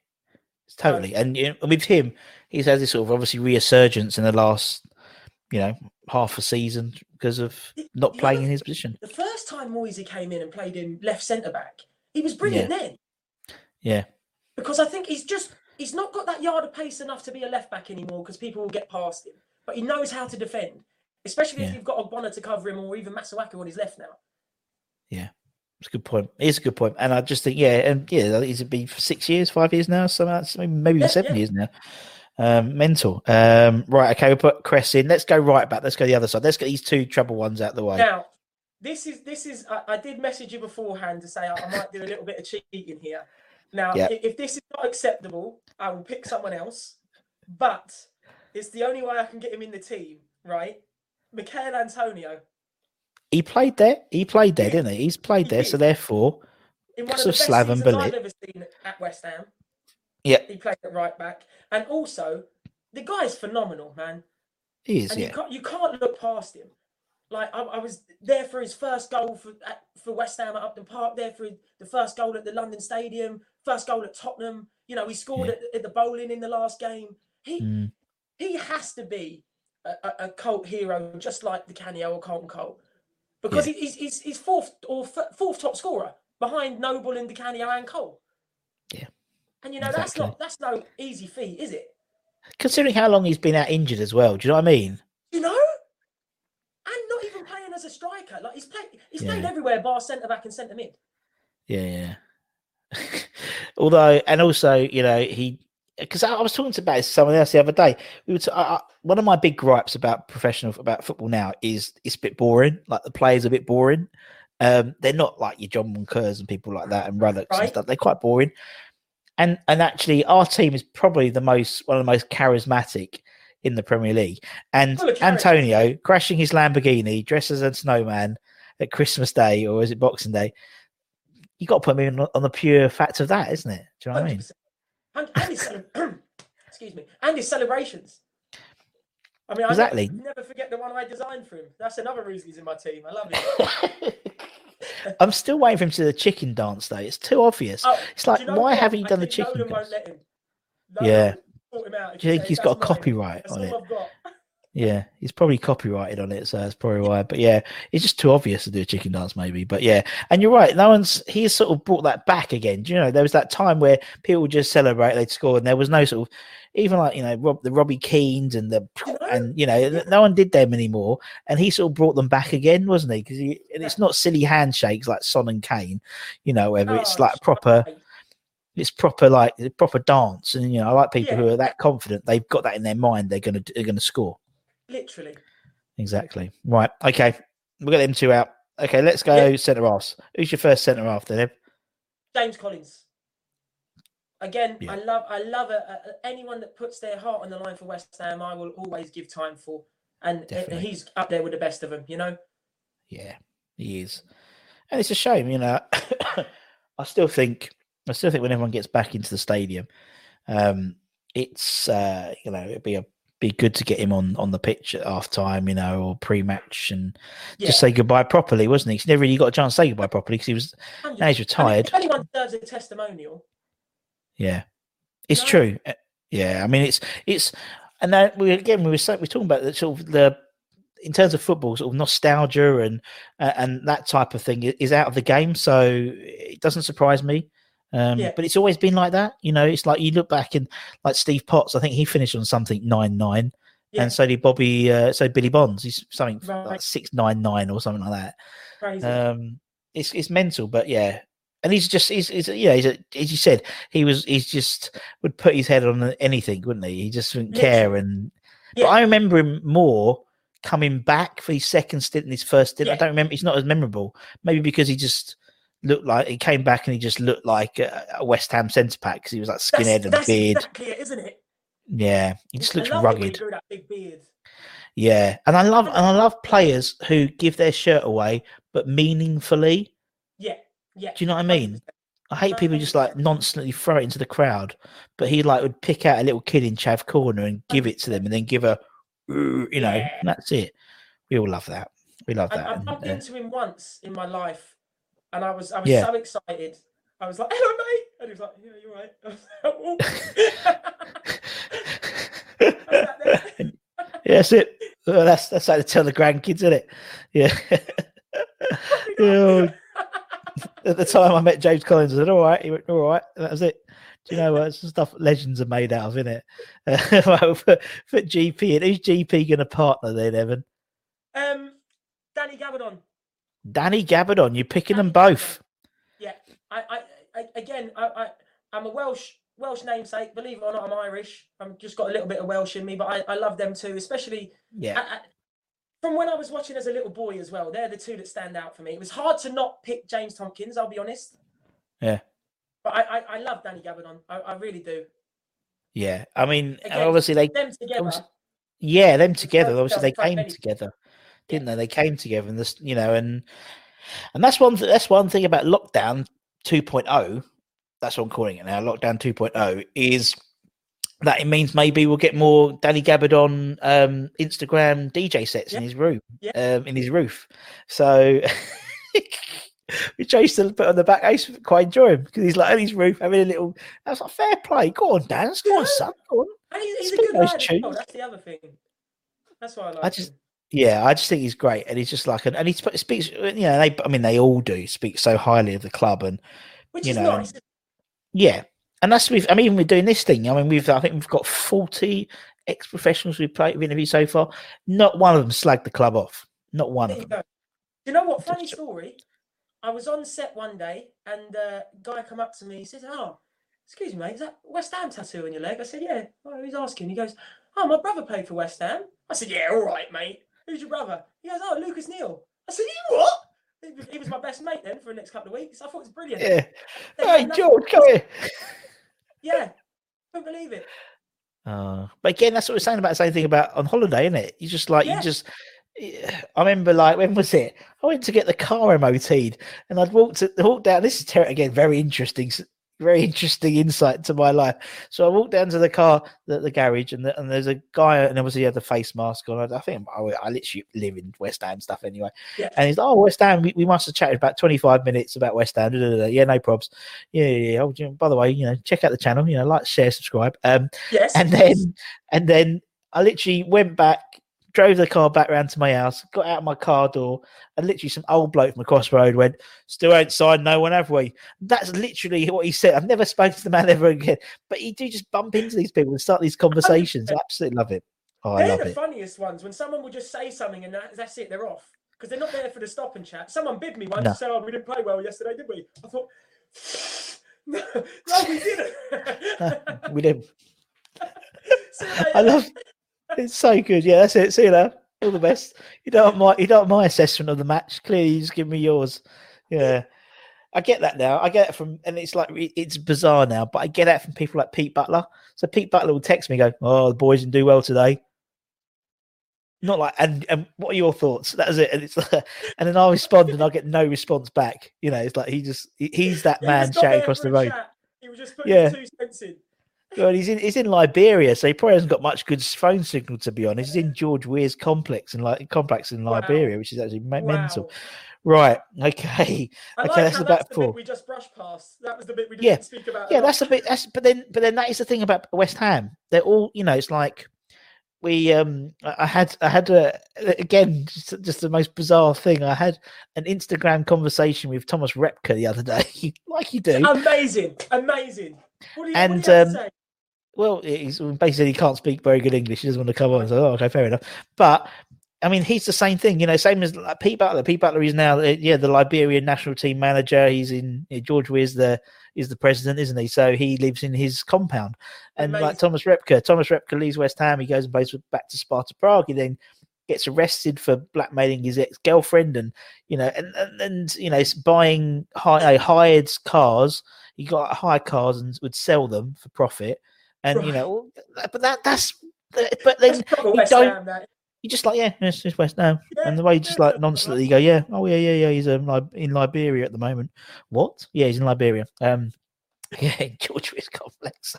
It's totally. And you know, with him, he's had this sort of obviously resurgence in the last, you know, half a season because of not the playing other in his position. The first time Moisey came in and played in left centre back, he was brilliant then Yeah, because I think he's just he's not got that yard of pace enough to be a left back anymore because people will get past him. But he knows how to defend, especially if you've got Ogbonna to cover him or even Masuaku on his left now. Yeah. It's a good point. It's a good point. And I just think, yeah, and yeah, he's been for six years, five years now, so that's maybe, Yeah, seven yeah. years now. Um, mental. Um, right, okay, we'll put Cress in. Let's go right back. Let's go the other side. Let's get these two trouble ones out of the way. Now, this is this is I, I did message you beforehand to say I, I might do a little bit of cheating here. Now, Yeah. i- if this is not acceptable, I will pick someone else. But it's the only way I can get him in the team, right? Michael Antonio He played there. He played there, didn't he? He's played he there. So therefore, in one of best Slaven seasons I've ever seen at West Ham. Yeah, He played at right back, and also the guy is phenomenal, man. he is. and you can't you can't look past him. Like I, I was there for his first goal for at, for West Ham at Upton Park. There for the first goal at the London Stadium. First goal at Tottenham. You know he scored Yeah. at, at the Boleyn in the last game. He Mm. he has to be a, a, cult hero, just like Di Canio or Carlton Cole, because he, he's, he's he's fourth or f- fourth top scorer behind Noble and Di Canio and Cole. Yeah, And you know that's not that's no easy feat, is it? considering how long he's been out injured as well. Do you know what I mean? You know? And not even playing as a striker. Like he's played he's played everywhere bar centre back and centre mid. Yeah, yeah. Although, and also, you know, he because I, I was talking to about someone else the other day. We were t- I, I, one of my big gripes about professional about football now is it's a bit boring. Like the players are a bit boring. Um, they're not like your John Moncurs and people like that and Ruddocks and stuff. They're quite boring. And and actually, our team is probably the most one of the most charismatic in the Premier League. And Full of character. Antonio crashing his Lamborghini, dressed as a snowman at Christmas Day or is it Boxing Day? You got to put me on, on the pure fact of that, isn't it? Do you know what I mean? 100%. And, and his excuse me, and his celebrations. I mean, I Exactly. never, never forget the one I designed for him. That's another reason he's in my team. I love it. I'm still waiting for him to do the chicken dance though. It's too obvious. Oh, it's like, you know why what? haven't you done the chicken Nolan dance? Yeah. will sort him out if Do you think he's got a copyright That's on it? Yeah, he's probably copyrighted on it, so that's probably why. But yeah, it's just too obvious to do a chicken dance, maybe. But yeah, and you're right. No one's he's sort of brought that back again. Do you know? There was that time where people just celebrate they'd score, and there was no sort of even like you know Rob, the Robbie Keanes and the and you know no one did them anymore. And he sort of brought them back again, wasn't he? Because and it's not silly handshakes like Son and Kane, you know, whether it's like proper it's proper like proper dance and you know i like people who are that confident they've got that in their mind they're gonna they're gonna score Literally. exactly right okay we'll get them two out Okay, let's go centre halves. Who's your first centre half then? James Collins. Again, Yeah. I love I love a, a- anyone that puts their heart on the line for West Ham. I will always give time for, and, and Definitely. he's up there with the best of them. You know, Yeah, he is, and it's a shame. You know, I still think I still think when everyone gets back into the stadium, um, it's uh, you know it'd be a be good to get him on on the pitch at half time, you know, or pre match and yeah. just say goodbye properly, wasn't he? he never really got a chance to say goodbye properly because he was now he's I mean, retired. anyone deserves a testimonial, Yeah, it's No. true. Uh, Yeah, I mean it's it's and then we again we were we were talking about the sort of the in terms of football sort of nostalgia and uh, and that type of thing is out of the game, so it doesn't surprise me. Um, Yeah. But it's always been like that, you know. It's like you look back and like Steve Potts, I think he finished on something nine nine, Yeah. and so did Bobby, uh, so Billy Bonds, he's something like six nine nine or something like that. crazy. Um, it's it's mental, but yeah, and he's just he's, he's yeah he's a, as you said he was he's just would put his head on anything, wouldn't he? He just wouldn't care. And Yeah. but I remember him more coming back for his second stint and his first stint. I don't remember. He's not as memorable. Maybe because he just looked like he came back and he just looked like a, West Ham centre back because he was like that's, skinhead and that's beard. exactly it, isn't it? Yeah, he just I looks love it when rugged. that big beard. Yeah, and I love and I love players who give their shirt away but meaningfully. Yeah, yeah. Do you know what I mean? I hate people who just like 100%. nonchalantly throw it into the crowd, but he like would pick out a little kid in Chav corner and give it to them, and then give a, you know, Yeah. and that's it. We all love that. We love that. I and, bumped uh, into him once in my life, and I was I was Yeah. so excited. I was like, "Hello, mate," and he was like, "Yeah, you're right." I like. I sat there. yeah, that's it. Well, that's that's how to tell the grandkids, isn't it? Yeah. Yeah, At the time I met James Collins, I said, "All right," he went, "All right," and that was it. Do you know what? It's the stuff legends are made out of, isn't it? for, for GP, and who's GP going to partner then, Evan? um, Danny Gabbidon. Danny Gabbidon. You're picking them both. Yeah, I, I, I again, I, I, I'm a Welsh Welsh namesake. Believe it or not, I'm Irish. I've just got a little bit of Welsh in me, but I, I love them too, especially Yeah. I, I, from when I was watching as a little boy as well. They're the two that stand out for me. It was hard to not pick James Tomkins. I'll be honest. Yeah. But I, I, I love Danny Gabbidon. I, I really do. Yeah, I mean, Again, obviously they, Them together. yeah, them together. Obviously they came together, didn't they? They came together, and this, you know, and and that's one. Th- that's one thing about lockdown 2.0. That's what I'm calling it now. Lockdown 2.0 is that it means maybe we'll get more Danny Gabbidon um, Instagram DJ sets in his room, Yeah. um, in his roof. So. Which I used to put on the back. I used to quite enjoy him because he's like on his roof having a little. I was like, fair play. Go on, Dan. Go on, Yeah. son. Go on. And he's, he's a good those lad as well. tunes. That's the other thing. That's why I like I just- him. Yeah, I just think he's great, and he's just like, an, and he sp- speaks. You know, they. I mean, they all do speak so highly of the club, and Which you is know, nice. yeah, and that's we've. I mean, we're doing this thing. I mean, we've. I think we've got forty ex-professionals we've played, we've interviewed so far. Not one of them slagged the club off. Not one There of you them. go. You know what? Funny story. I was on set one day, and uh, a guy come up to me. He says, "Oh, excuse me, mate, is that West Ham tattoo on your leg?" I said, "Yeah." Oh, he's asking. He goes, "Oh, my brother played for West Ham." I said, "Yeah, all right, mate. Who's your brother?" He goes, "Oh, Lucas Neill." I said, "You what?" He was- my best mate then for the next couple of weeks. I thought it was brilliant. Yeah. Hey, George, come here. Yeah, couldn't believe it. Uh, but again, that's what we're saying about the same thing about on holiday, isn't it? You just like Yeah. you just. I remember like when was it? I went to get the car MOT'd, and I'd walked to, walked down. This is ter- again very interesting, very interesting insight to my life. So I walked down to the car, the, the garage, and, the, and there's a guy, and obviously he had the face mask on. I, I think I, I literally live in West Ham stuff anyway. Yeah. And he's like, "Oh, West Ham, we, we must have chatted about 25 minutes about West Ham." da, da, da, da. Yeah, no probs. Yeah, yeah, yeah. Oh, you know, by the way, you know, check out the channel. You know, like, share, subscribe. Um, Yes. and then and then I literally went back, drove the car back round to my house, got out of my car door, and literally some old bloke from across the road went, "Still ain't signed no one, have we?" That's literally what he said. I've never spoken to the man ever again, but you do just bump into these people and start these conversations. I absolutely love it. Oh, I They're the it. funniest ones when someone will just say something and that, that's it, they're off. Because they're not there for the stop and chat. Someone bid me once No. and said, Oh, we didn't play well yesterday, did we? I thought, No, no we didn't. We did. See you I love. It's so good. Yeah, that's it. See you later. All the best. You don't want my you don't want my assessment of the match. Clearly, you just give me yours. Yeah. I get that now. I get it from, and it's like it's bizarre now, but I get that from people like Pete Butler. So Pete Butler will text me, go, "Oh, the boys didn't do well today." Not like, and and what are your thoughts? That was it, and it's, and then I respond, and I get no response back. You know, it's like he just he- he's that man shouting across the road. chat. He was just putting Yeah. two cents in. Well, he's in he's in Liberia, so he probably hasn't got much good phone signal to be honest. He's in George Weah's complex in like complex in Wow. Liberia, which is actually me- mental. Right. Okay. I Okay, like that's that's the four. bit we just brushed past. That was the bit we didn't Yeah. speak about. Yeah, that's a bit. That's but then but then that is the thing about West Ham. They're all you know. It's like we um I had I had a again just, just the most bizarre thing. I had an Instagram conversation with Thomas Repka the other day, like you do. amazing, amazing. What do you, And, what do you have um? Well, he's basically he can't speak very good English. He doesn't want to come on. So, oh, okay, fair enough. But I mean, he's the same thing, you know, same as like Pete Butler. Pete Butler is now, yeah, the Liberian national team manager. He's in George is the is the president, isn't he? So he lives in his compound. And like Thomas Repka, Thomas Repka leaves West Ham. He goes and plays with, back to Sparta Prague. He then gets arrested for blackmailing his ex girlfriend, and you know, and, and and you know, buying high hired cars. He got hired cars and would sell them for profit. And you know, but that that's but then you West don't- you just like, yeah, it's just West Ham. Yeah, and the way you just like nonchalantly go, yeah, oh yeah, yeah, yeah, he's um, in Liberia at the moment. What? Yeah, he's in Liberia. Um, yeah, George Weah's complex.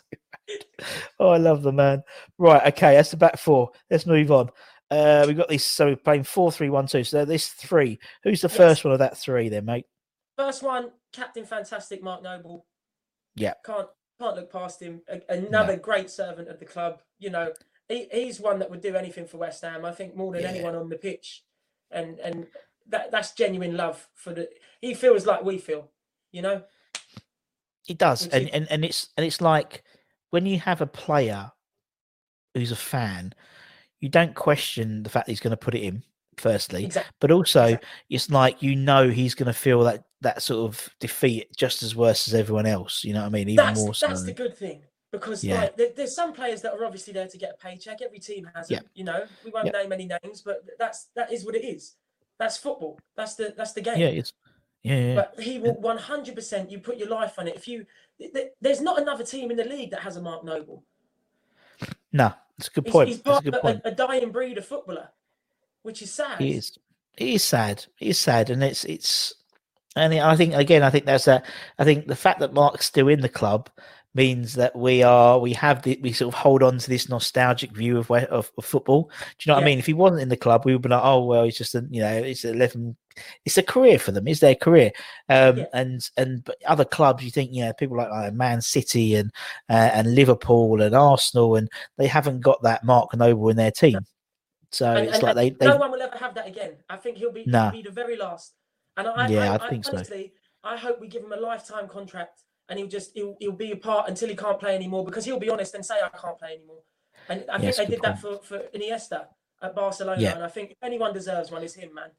oh, I love the man. Right, okay, that's the back four. Let's move on. Uh, we've got this. So we're playing four, three, one, two. So this three. Who's the Yes. first one of that three, then, mate? First one, Captain Fantastic Mark Noble. Yeah. Can't can't look past him. A- another great servant of the club. You know, he, he's one that would do anything for West Ham. I think more than Yeah. anyone on the pitch, and and that that's genuine love for the. He feels like we feel. You know. It does, Which and, and and it's and it's like when you have a player who's a fan, you don't question the fact that he's going to put it in. Firstly, Exactly. but also Exactly. it's like you know he's going to feel that that sort of defeat just as worse as everyone else. You know what I mean? Even That's more so. that's the good thing because Yeah. like there, there's some players that are obviously there to get a paycheck. Every team has Yeah. it. You know, we won't Yeah. name any names, but that's that is what it is. That's football. That's the that's the game. yeah, it's yeah, yeah. But he will 100%. You put your life on it. If you, th- th- there's not another team in the league that has a Mark Noble. no, it's a good point. he's That's a good point. a, a dying breed of footballer, which is sad. It is. It is sad. It is sad, and it's it's. And I think again, I think that's that. I think the fact that Mark's still in the club means that we are we have the we sort of hold on to this nostalgic view of of, of football. Do you know what I mean? If he wasn't in the club, we would be like, oh well, he's just a you know, it's eleven. It's a career for them. It's their career. Um, Yeah. and and but other clubs, you think you know people like, like Man City and uh, and Liverpool and Arsenal, and they haven't got that Mark Noble in their team. So And- it's and- like they, they no one will ever have that again. I think he'll be, he'll be the very last. And I, Yeah, I, I think so. honestly, I hope we give him a lifetime contract and he'll just he'll, he'll be a part until he can't play anymore because he'll be honest and say I can't play anymore. And I think they did that for, for Iniesta at Barcelona. Yeah. And I think if anyone deserves one, it's him, man.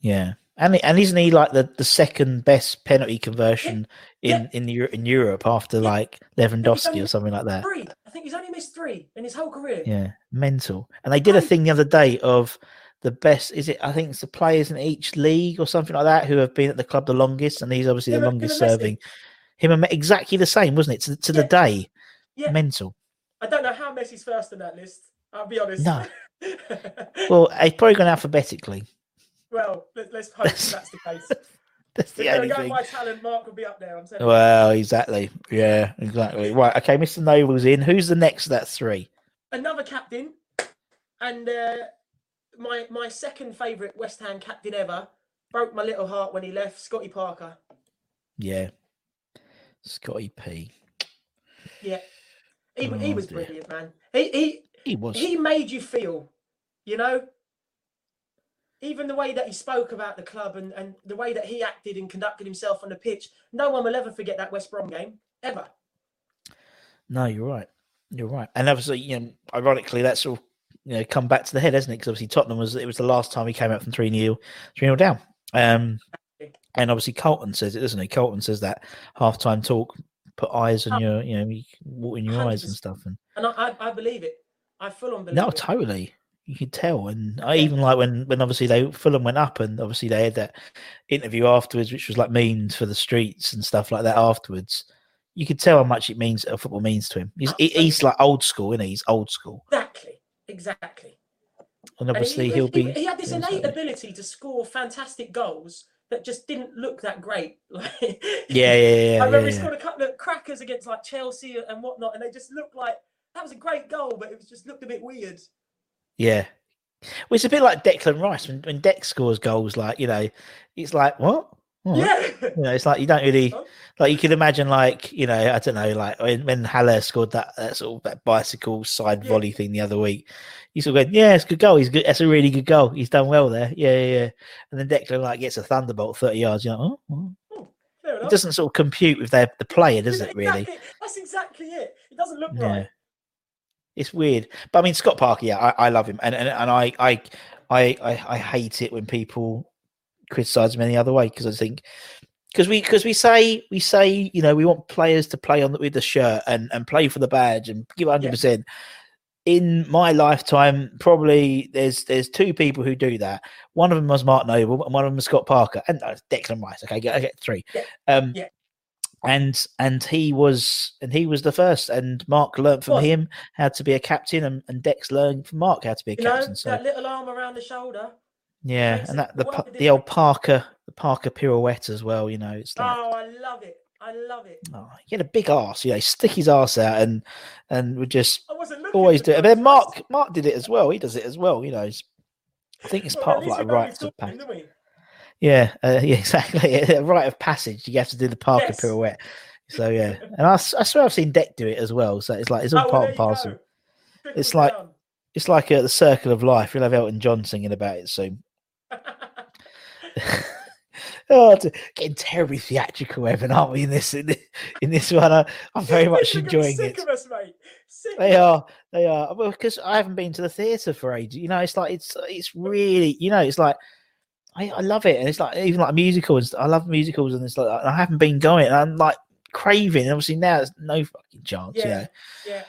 Yeah, and and isn't he like the, the second best penalty conversion Yeah. in in Euro- in Europe after Yeah. like Lewandowski or something like that? Three. I think he's only missed three in his whole career. Yeah, mental. And they did a thing the other day of the best. Is it? I think it's the players in each league or something like that who have been at the club the longest, and he's obviously Him the longest serving Him and exactly the same, wasn't it? To, to the day, Yeah. mental. I don't know how Messi's first on that list. I'll be honest. No. Well, it's probably gone alphabetically. well, let, let's hope that's the case. That's If the only thing. by talent, Mark would be up there. I'm telling you. Well, exactly. Yeah, exactly. Right. Okay, Mr. Noble's in. Who's the next? of That three. another captain, and uh, my my second favourite West Ham captain ever broke my little heart when he left. Scotty Parker. Yeah. Scotty P. Yeah, he, w he Oh, was dear. brilliant, man. He he He was. he made you feel, you know. Even the way that he spoke about the club and, and the way that he acted and conducted himself on the pitch, no one will ever forget that West Brom game, ever. No, you're right. You're right. And obviously, you know, ironically, that's all you know come back to the head, hasn't it? Because obviously Tottenham was it was the last time he came out from three 0 three 0 down. Um, and obviously Carlton says it, doesn't he? Carlton says that half time talk put eyes on Oh. your, you know, you water in your eyes and stuff. And And I, I, believe it. I full on believe no, it. totally, You could tell, and I even like when when obviously they Fulham went up, and obviously they had that interview afterwards, which was like memes for the streets and stuff like that. Afterwards, you could tell how much it means uh, football means to him. He's he's like old school, isn't he? He's old school, Exactly, exactly. and And obviously he, he'll he, be. he had this innate ability to score fantastic goals that just didn't look that great. Like, Yeah, yeah, yeah. I remember yeah, he yeah. scored a couple of crackers against like Chelsea and whatnot, and they just looked like that was a great goal, but it was just looked a bit weird. Yeah. Well, it's a bit like Declan Rice when when Dex scores goals. Like you know, it's like what? All right. Yeah, You know, it's like you don't really like you can imagine like you know I don't know like when, when Haller scored that, that sort of that bicycle side Yeah. volley thing the other week. You sort of yeah, it's a good goal. He's good. That's a really good goal. He's done well there. Yeah, yeah, yeah. And then Declan like gets a thunderbolt thirty yards. You're like, oh, oh. it doesn't sort of compute with their the player, does Yeah, it? Really? That's exactly it. It doesn't look Yeah. right. It's weird, but I mean Scott Parker, yeah, I, I love him, and and, and I, I I I I hate it when people criticize him any other way because I think because we because we say we say you know we want players to play on the, with the shirt and and play for the badge and give hundred percent. In my lifetime, probably there's there's two people who do that. One of them was Mark Noble, and one of them was Scott Parker, and uh, Declan Rice. Okay, I get, I get three. Yeah, Um, yeah. and and he was and he was the first, and Mark learned from Was. him how to be a captain, and, and Dex learned from Mark how to be a You know captain. So that little arm around the shoulder. Yeah, makes and that the a the old. Parker the Parker pirouette as well. You know, it's like Oh, I love it. I love it. oh, he had a big ass. You know, stick his ass out and and would just I always do it. And then. Mark Mark did it as well. He does it as well. You know, I think it's Well, part of like a rites of passage. Yeah, uh, yeah, exactly. A rite of passage. You have to do the Parker Yes. pirouette. So yeah, and I swear I've seen Deck do it as well. So it's like it's all Oh, part there and parcel. It's like- down. It's like uh, the circle of life. We'll have Elton John singing about it soon. Oh, it's getting terribly theatrical, Evan, aren't we? In this in this, in this one, I, I'm very much They're gonna be enjoying sick it. Of us, mate. Sick They are, they are. Well, because I haven't been to the theatre for ages. You know, it's like it's it's really, you know, it's like I, I love it, and it's like even like musicals. I love musicals, and it's like I haven't been going, and I'm like craving. And obviously now there's no fucking chance. You Yeah. know, Yeah.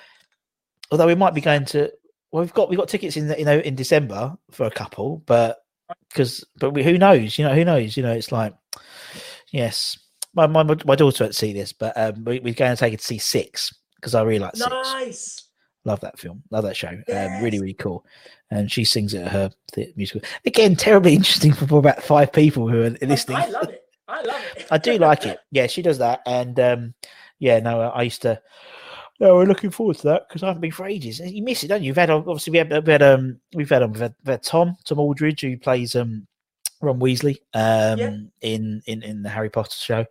although we might be going to. Well, we've got we've got tickets in the, you know in December for a couple, but because but we, who knows? You know, who knows? You know, it's like yes, my my my daughter won't see this, but um, we, we're going to take it to see Six because I really like Six. Nice. Love that film. Love that show. Um, really, really cool. And she sings it at her the musical. Again, terribly interesting for about five people who are listening. I love it. I love it. I do like it. Yeah, she does that. And um, yeah, no, I used to. No, we're looking forward to that because I haven't been for ages. You miss it, don't you? You've had obviously we had, we had um we've had um we've had, we've had Tom Tom Aldridge who plays um Ron Weasley um Yeah. in in in the Harry Potter show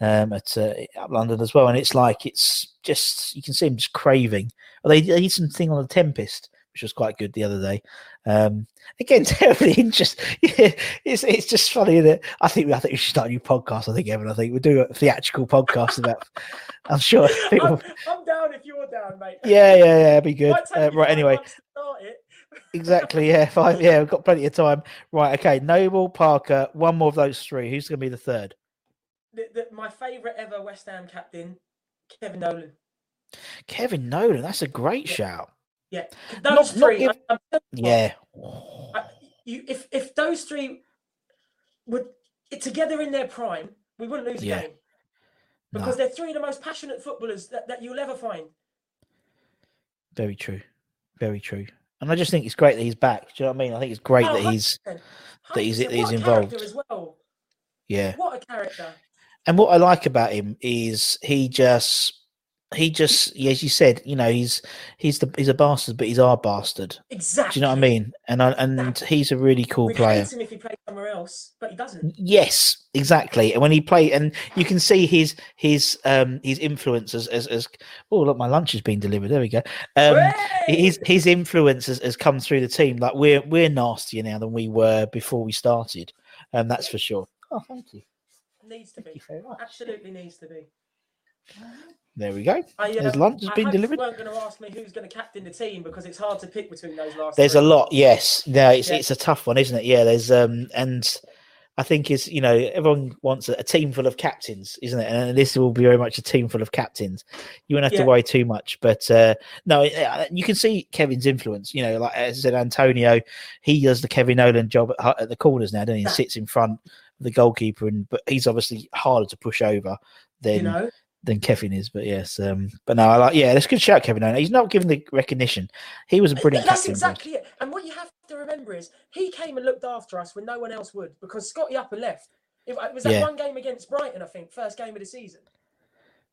um at uh, up London as well, and it's like it's just you can see him just craving. Well, they, they did something on the Tempest, which was quite good the other day. Um, again, terribly interesting. Yeah, it's it's just funny that I think I think we should start a new podcast. I think Evan. I think we'll do a theatrical podcast about. I'm sure people. I'm, I'm down if you're down, mate. Yeah, yeah, yeah. It'd be good. Uh, right. Anyway, start it. exactly. Yeah, five. Yeah, we've got plenty of time. Right. Okay. Noble Parker. One more of those three. Who's going to be the third? The, the, my favourite ever West Ham captain, Kevin Nolan. Kevin Nolan. That's a great shout. Yeah, those not three. give- I- I'm telling you what, Yeah. I, you, if if those three would together in their prime, we wouldn't lose a Yeah. game No, because they're three of the most passionate footballers that, that you'll ever find. very true. Very true. And I just think it's great that he's back. Do you know what I mean? I think it's great Oh, that he's 100%, that he's- 100%. he's What a involved. character as well. yeah. What a character! And what I like about him is he just he just as you said, you know, he's he's the he's a bastard, but he's our bastard. Exactly. Do you know what I mean? And I, and Exactly. he's a really cool We'd player. hate him if he played somewhere else, but he doesn't. Yes, exactly. And when he played, and you can see his his um his influence as as, as oh look, my lunch has been delivered. There we go. Um, his Hooray! his influence has, has come through the team. Like we're we're nastier now than we were before we started, and that's for sure. Oh, thank you. needs to Thank be. you very much. Absolutely needs to be. There we go. I, His uh, lunch has I been delivered. You weren't going to ask me who's going to captain the team because it's hard to pick between those last. There's a lot, yes. No, it's Yeah. it's a tough one, isn't it? Yeah, there's um and I think is you know everyone wants a, a team full of captains, isn't it? And this will be very much a team full of captains. You won't have Yeah. to worry too much, but uh, no, uh, you can see Kevin's influence. You know, like as I said, Antonio, he does the Kevin Nolan job at, at the corners now, doesn't he? He sits in front of the goalkeeper, and but he's obviously harder to push over than You know, than Kevin is. But yes, um, but no, I like yeah, that's a good shout, Kevin. He's not given the recognition. He was a brilliant that's captain. for us. exactly it. And what you have to remember is he came and looked after us when no one else would because Scotty up and left. It, was that Yeah. one game against Brighton, I think, first game of the season.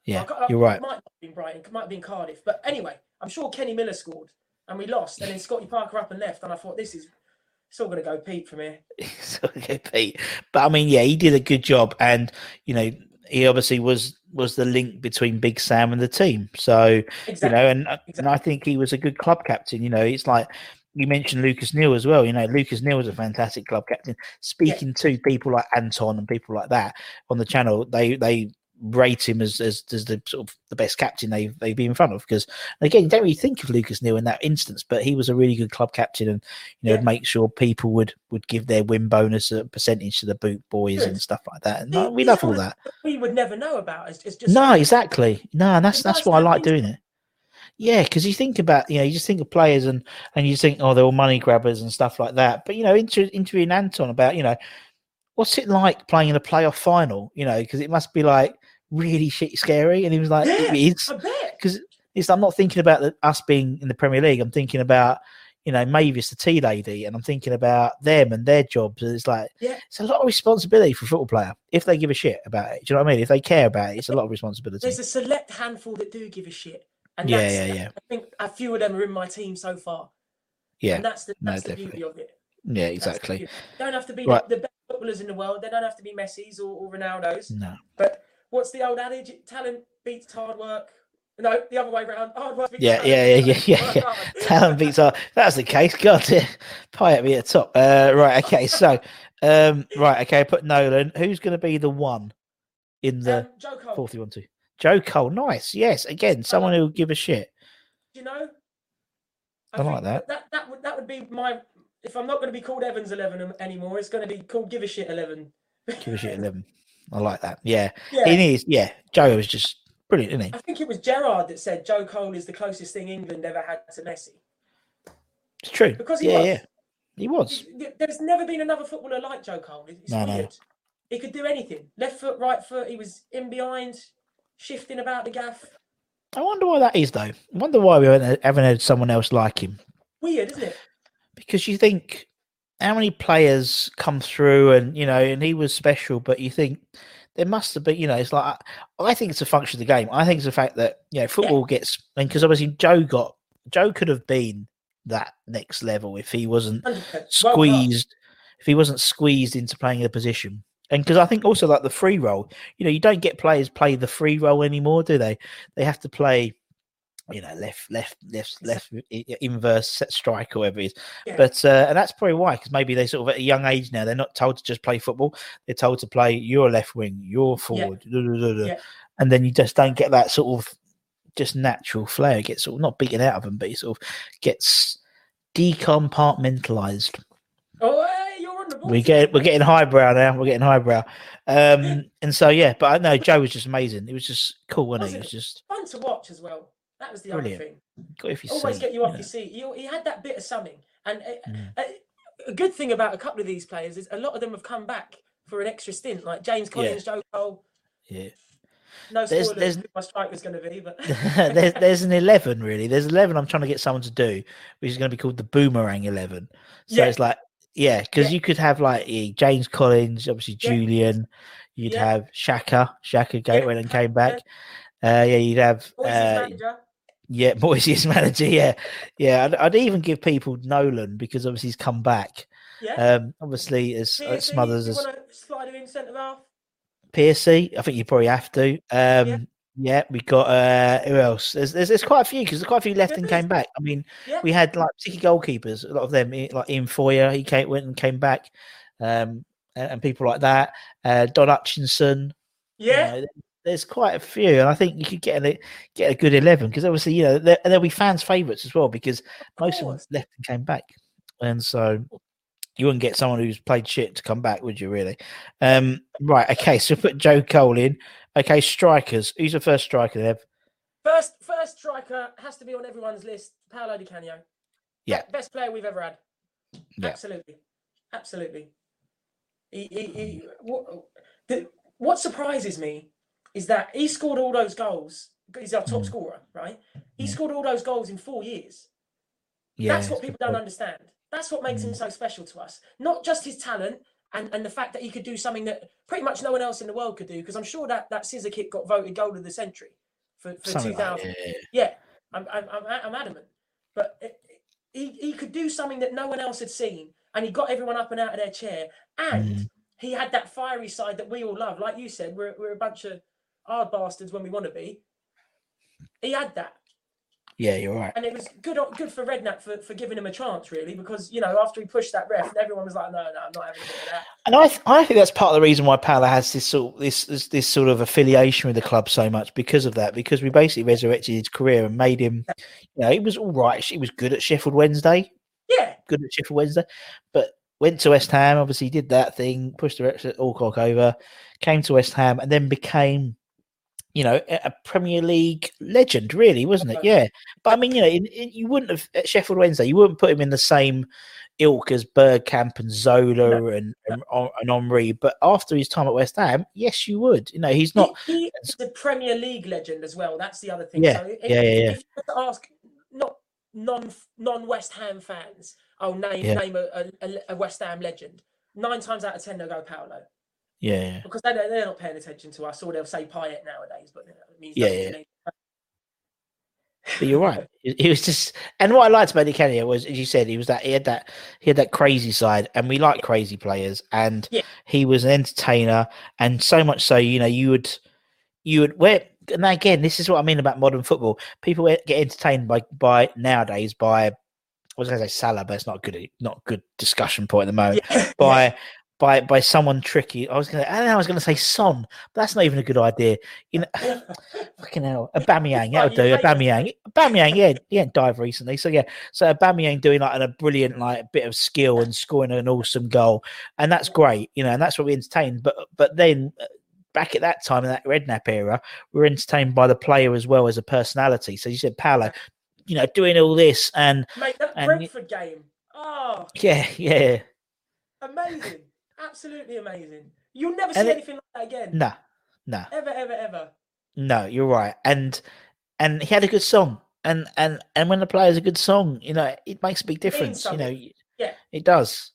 Yeah, I I- you're right. It might not have been Brighton, it might have been Cardiff. But anyway, I'm sure Kenny Miller scored and we lost. And then Scotty Parker up and left. And I thought, this is it's all going to go Pete from here. So, okay, Pete. But I mean, yeah, he did a good job, and you know, he obviously was was the link between Big Sam and the team. So Exactly. you know, and uh, and I think he was a good club captain. You know, it's like you mentioned Lucas Neill as well. You know, Lucas Neill was a fantastic club captain. Speaking to people like Anton and people like that on the channel, they they rate him as as, as the sort of the best captain they they've been in front of. Because again, you don't really think of Lucas Neill in that instance, but he was a really good club captain, and you know, Yeah. make sure people would would give their win bonus a percentage to the boot boys Good. and stuff like that. And The- uh, we love all that. We would never know about. It's, it's just No, exactly. No, and that's that's why I like doing it. Yeah, because you think about you know you just think of players and and you think oh they're all money grabbers and stuff like that. But you know, inter- interviewing Anton about you know what's it like playing in a playoff final? You know, because it must be like really shit scary. And he was like, Yeah, it is I bet. because it's I'm not thinking about the, us being in the Premier League. I'm thinking about you know Mavis the tea lady, and I'm thinking about them and their jobs. And it's like Yeah. it's a lot of responsibility for a football player if they give a shit about it. Do you know what I mean? If they care about it, it's a lot of responsibility. There's a select handful that do give a shit. And Yeah, that's, yeah, yeah. I think a few of them are in my team so far. Yeah, And that's the, no, that's the beauty of it. yeah, exactly. Don't have to be Right. the, the best footballers in the world. They don't have to be Messi's or, or Ronaldo's. No, But what's the old adage? Talent beats hard work. No, the other way around. Hard work beats yeah, talent. yeah, yeah, yeah, yeah. Yeah. hard. Talent beats art. That's the case. God, pie at me at the top. Uh, right, okay. So, um, right, okay. Put Nolan. Who's going to be the one in the Um, Joe Cole. fourth you want to? Joe Cole. Nice. Yes. Again, someone who will give a shit. Do you know? I like that. That that would that would be my. If I'm not going to be called Evans Eleven anymore, it's going to be called Give a Shit Eleven. Give a shit. Eleven. I like that. Yeah. Yeah. He is. Yeah. Joe was just brilliant, isn't he? I think it was Gerrard that said Joe Cole is the closest thing England ever had to Messi. It's true. Because he yeah, was. yeah. He was. There's never been another footballer like Joe Cole. It's No, no. He could do anything. Left foot, right foot. He was in behind, shifting about the gaff. I wonder why that is, though. I wonder why we haven't haven't had someone else like him. Weird, isn't it? because you think how many players come through and you know and he was special but you think there must have been you know it's like i think it's a function of the game. I think it's the fact that you know football gets and because obviously joe got joe could have been that next level if he wasn't 100%. Squeezed if he wasn't squeezed into playing a position. And because i think also like the free role you know you don't get players play the free role anymore do they? They have to play you know left left left left inverse set strike or whatever it is Yeah. but uh, and that's probably why because maybe they sort of at a young age now they're not told to just play football they're told to play your left wing your forward duh, duh, duh, duh. Yeah. and then you just don't get that sort of just natural flair it gets sort of not beaten out of them but it sort of gets decompartmentalized Oh, hey, you're on the ball. we get we're getting highbrow now. We're getting highbrow, um, and so yeah. But I know Joe was just amazing. It was just cool, wasn't Was it? It it? was just fun to watch as well. That was the Brilliant. other thing. got if you Always get you off know. your seat. He, he had that bit of something. And uh, Mm. uh, a good thing about a couple of these players is a lot of them have come back for an extra stint, like James Collins, Joe Cole. Yeah, No There's- there's- who my striker's going to be, but there's there's an eleven really. There's eleven. I'm trying to get someone to do, which is going to be called the Boomerang Eleven. So Yeah. it's like yeah, because Yeah. you could have like eh, James Collins, obviously Yeah. Julian. You'd Yeah. have Shaka. Shaka Yeah, Gateway and came yeah. back. Uh, yeah, you'd have uh. Yeah, Moyes' manager. Yeah, yeah. I'd, I'd even give people Nolan because obviously he's come back. Yeah. Um, obviously as uh, Pearson, Smothers you as slide him in centre half? Piercy. I think you probably have to. Um, yeah. we got uh, who else? There's there's, there's quite a few because there's quite a few left and came back. I mean, Yeah. we had like particularly goalkeepers. A lot of them, eh, like Ian Feuer, he came went and came back, um, and, and people like that. Uh, Don Hutchison. you Yeah. know, there's quite a few, and I think you could get a get a good eleven because obviously you know there, and there'll be fans' favourites as well because most of them left and came back, and so You wouldn't get someone who's played shit to come back, would you? Really? Um, right. Okay. So put Joe Cole in. Okay, strikers. Who's the first striker? There? First, first striker has to be on everyone's list. Paolo Di Canio. Yeah. Be- Best player we've ever had. Yeah. Absolutely. Absolutely. He, he, he, what, the, what surprises me is that he scored all those goals. He's our top Mm. scorer, right? He scored all those goals in four years. Yeah. That's what people don't understand. That's what makes him Mm. so special to us. Not just his talent and, and the fact that he could do something that pretty much no one else in the world could do. Because I'm sure that that scissor kick got voted goal of the century for, for Something 2000. like, yeah. Yeah, I'm, I'm, I'm, I'm adamant. But it, it- he, he could do something that no one else had seen, and he got everyone up and out of their chair. And Mm. he had that fiery side that we all love. Like you said, we're, we're a bunch of hard bastards when we want to be. He had that, Yeah, you're right. and it was good. Good for Redknapp for, for giving him a chance, really, because you know after he pushed that ref, everyone was like, "No, no, I'm not having a bit of that." And I, th- I think that's part of the reason why Paolo has this sort, this, this, this sort of affiliation with the club so much because of that. Because we basically resurrected his career and made him, you know, he was all right. He was good at Sheffield Wednesday, Yeah, good at Sheffield Wednesday, but went to West Ham. Obviously, did that thing, pushed the Alcock over, came to West Ham, and then became, you know, a Premier League legend. Really, wasn't it? Yeah. But I mean, you know, in, in, you wouldn't have at Sheffield Wednesday. You wouldn't put him in the same ilk as Bergkamp and Zola and, and and Henry. But after his time at West Ham, yes, you would. You know, he's not. He, he is a Premier League legend as well. That's the other thing. Yeah, So if, yeah, yeah, yeah. If you to ask not non non West Ham fans, oh name Yeah. name a, a, a West Ham legend. Nine times out of ten they'll go Paolo Yeah, because they they're not paying attention to us, or they'll say Payet nowadays. But it means Yeah, yeah. But you're right. He was just, and what I liked about Di Canio was, as you said, he was that he had that he had that crazy side, and we like crazy players, and Yeah. he was an entertainer, and so much so, you know, you would, you would where, and again, this is what I mean about modern football. People get entertained by by nowadays by, I was going to say Salah, but it's not good, not a good discussion point at the moment. Yeah, By by by someone tricky. I was going to, I was going to say Son, but that's not even a good idea. You know. Fucking hell, Aubameyang, that'll do. Aubameyang, Aubameyang, yeah, he ain't died recently, so yeah. So Aubameyang doing like a brilliant like bit of skill and scoring an awesome goal, and that's great, you know, and that's what we entertained. But but then uh, back at that time in that Redknapp era, we were entertained by the player as well as a personality. So you said Paolo, you know, doing all this and Mate, that And Brentford game. Oh, yeah, yeah, amazing! Absolutely amazing. You'll never see And it- anything like that again. nah, nah. Ever, ever, ever. No, you're right. And and he had a good song. And and and when the player player's a good song, you know, it makes a big difference. You know, Yeah. it does.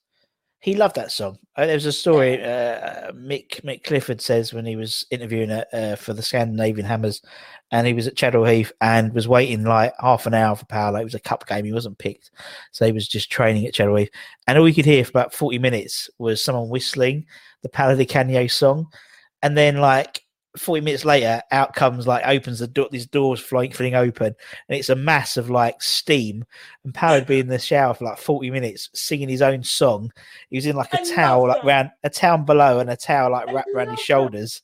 He loved that song. Uh, there was a story uh, Mick Mick Clifford says when he was interviewing uh, uh, for the Scandinavian Hammers, and he was at Chadwell Heath and was waiting like half an hour for Paolo. It was a cup game. He wasn't picked, so he was just training at Chadwell Heath. And all we could hear for about forty minutes was someone whistling the Paolo Di Canio song, and then like 40 minutes later, out comes like opens the door, these doors flying, fling open, and it's a mass of like steam. And Paolo would be in the shower for like 40 minutes singing his own song. He was in like a I towel, like that. round a towel below and a towel like wrapped around his that. shoulders.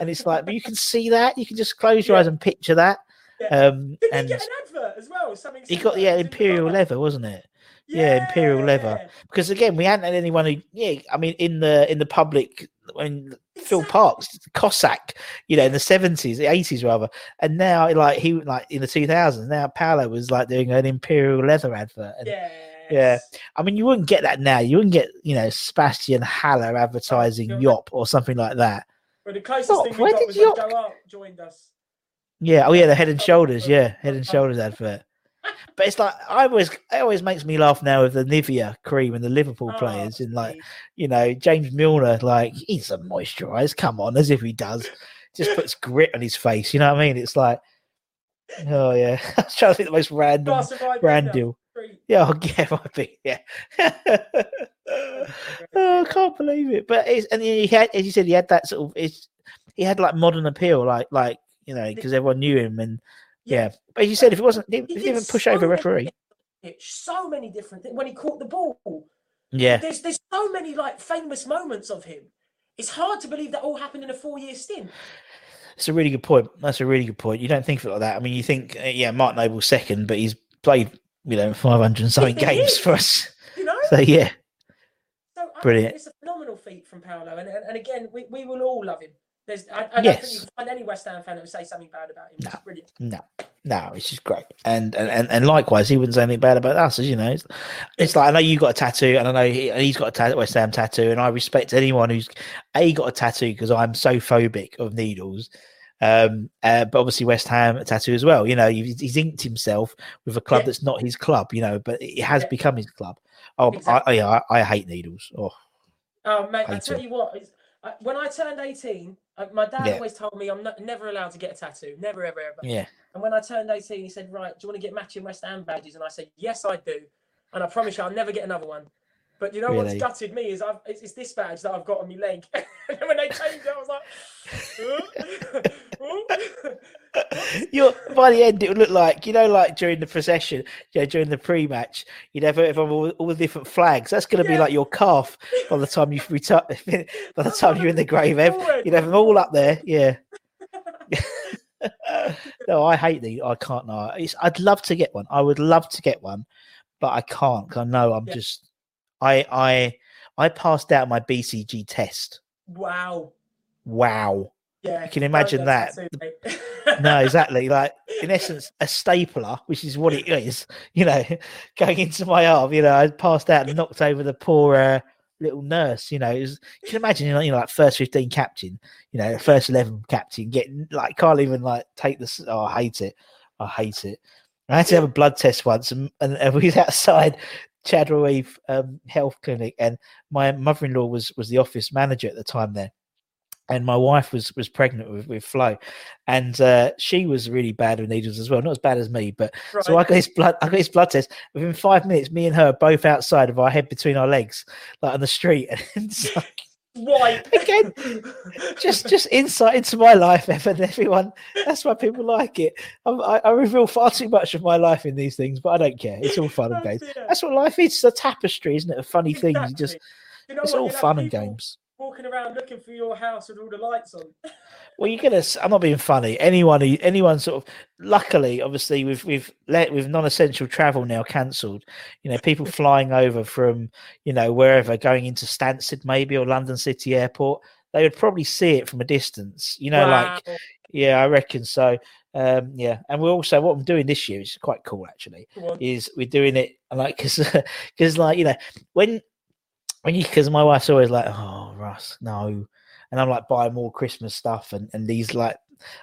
And it's like, but you can see that. You can just close your Yeah. eyes and picture that. Yeah. Um, Did he and get an advert as well? Something he got yeah he imperial that? leather, wasn't it? Yeah, imperial leather. Because again, we hadn't had anyone who, yeah, I mean, in the in the public when Phil. Parkes, Cossack, you know, in the seventies, the eighties rather, and now like he like in the two thousands, now Paolo was like doing an imperial leather advert. And, Yes. I mean, you wouldn't get that now. You wouldn't get you know Sebastian Haller advertising. Yop or something like that. Well, the closest thing we got did was you- when Joe Hart joined us. Yeah. Oh yeah, the Head and Shoulders. Yeah, Head and Shoulders advert. But it's like I always, it always makes me laugh now with the Nivea cream and the Liverpool Oh, players and like you know, James Milner, like he's a moisturised. Come on, as if he does. Just puts grit on his face. You know what I mean? It's like, oh yeah. I was trying to think the most random Glass of rye brand deal. Yeah, oh, yeah, might be. Yeah. oh, I can't believe it. But it's, and he had, as you said, he had that sort of. It's, he had like modern appeal, like like you know, because everyone knew him, and yeah. But as you said, if it wasn't, if He he did didn't push so over referee. So many different things. When he caught the ball, Yeah, there's there's so many like famous moments of him. It's hard to believe that all happened in a four year stint. It's a really good point. That's a really good point. You don't think of it like that. I mean, you think, uh, yeah, Mark Noble's second, but he's played, you know, 500 and something games is. for us. You know? So, yeah. I Brilliant. It's a phenomenal feat from Paolo, and and, and again, we, we will all love him. There's, I, I don't think you Yes. find any West Ham fan that would say something bad about him. It's brilliant. No, no, it's just great. And, and and likewise, he wouldn't say anything bad about us, as you know. It's, it's like I know you got a tattoo, and I know he, he's got a ta- West Ham tattoo, and I respect anyone who's a got a tattoo because I'm so phobic of needles. Um, uh, but obviously West Ham tattoo as well. You know, he's, he's inked himself with a club Yeah. that's not his club. You know, but it has Yeah. become his club. Oh, Exactly. I, I, I, hate needles. Oh, Oh mate, I tell it. you what, when I turned 18, uh, Uh, my dad Yeah. always told me I'm not, never allowed to get a tattoo, never ever ever. yeah. And when I turned 18, he said, "Right, do you want to get matching West Ham badges?" And I said, "Yes, I do." And I promise you, I'll never get another one. But you know Really? what's gutted me is I've, it's, it's this badge that I've got on my leg. and when they changed it, I was like, You're, by the end, it would look like you know, like during the procession, you know, during the pre-match, you'd have, have all, all the different flags. That's going to be like your calf by the time you retire. By the time you're in the grave, ev- you'd have them all up there. Yeah. no, I hate these. I can't. No, it's, I'd love to get one. I would love to get one, but I can't. 'cause I know I'm Yeah. just. I I I passed out my BCG test. wow. Wow. Yeah. can imagine that. no, exactly. Like in essence, a stapler, which is what it is. You know, going into my arm. You know, I passed out and knocked over the poor uh, little nurse. You know, it was, you can imagine. You know, you know, like first fifteen captain. You know, first eleven captain getting like can't even like take this. Oh, I hate it. I hate it. I had to have a blood test once, and, and, and we was outside Chadwell um, Health Clinic, and my mother-in-law was was the office manager at the time there and my wife was was pregnant with, with Flo, and uh, she was really bad with needles as well. Not as bad as me, but so I got his blood. I got his blood test. Within five minutes, me and her both outside of our head between our legs, like on the street, and it's like, White. Again, just just insight into my life, Evan. Everyone, that's why people like it. I, I, I reveal far too much of my life in these things, but I don't care. It's all fun and games. That's what life is. It's a tapestry, isn't it? Of funny things. You just You know it's what, all fun and people games. Walking around looking for your house with all the lights on. Well, you're gonna. I'm not being funny. Anyone, anyone, sort of. Luckily, obviously, we've we've let with non-essential travel now cancelled. You know, people flying over from you know wherever going into Stansted maybe or London City Airport. They would probably see it from a distance. You know, like yeah, I reckon so. Um, yeah, and we're also what I'm doing this year is quite cool actually. Is we're doing it like because because like you know when because my wife's always like oh Russ no, and I'm like buying more Christmas stuff and and these like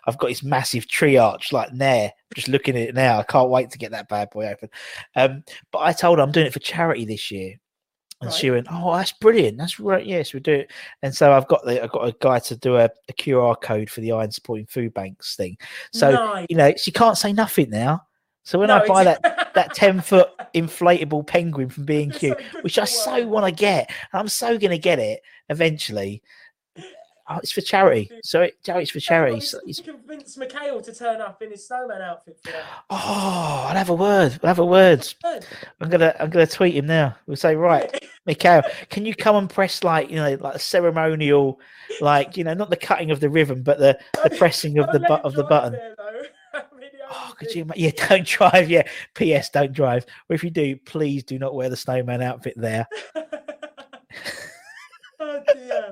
I've got this massive tree arch like there. Just looking at it now, I can't wait to get that bad boy open. Um, but I told her I'm doing it for charity this year. And she went, "Oh, that's brilliant! That's right. Yes, we do it." And so I've got the I've got a guy to do a, a QR code for the Iron Supporting Food Banks thing. So Nice. you know she can't say nothing now. So when No, I buy that that ten foot inflatable penguin from B and Q, which I so want to get, and I'm so going to get it eventually. Oh, it's for charity. So it, it's for charity. So You it's, convince Mikhail to turn up in his snowman outfit oh, I'll have a word. I'll have a word. I'm gonna I'm gonna tweet him now. We'll say, right, Mikhail, can you come and press like you know like a ceremonial, like you know not the cutting of the ribbon, but the the pressing of the but of the button. there, though. That'd be the Oh, could you? Yeah, don't drive. Yeah. P.S. Don't drive. Or if you do, please do not wear the snowman outfit there. oh dear.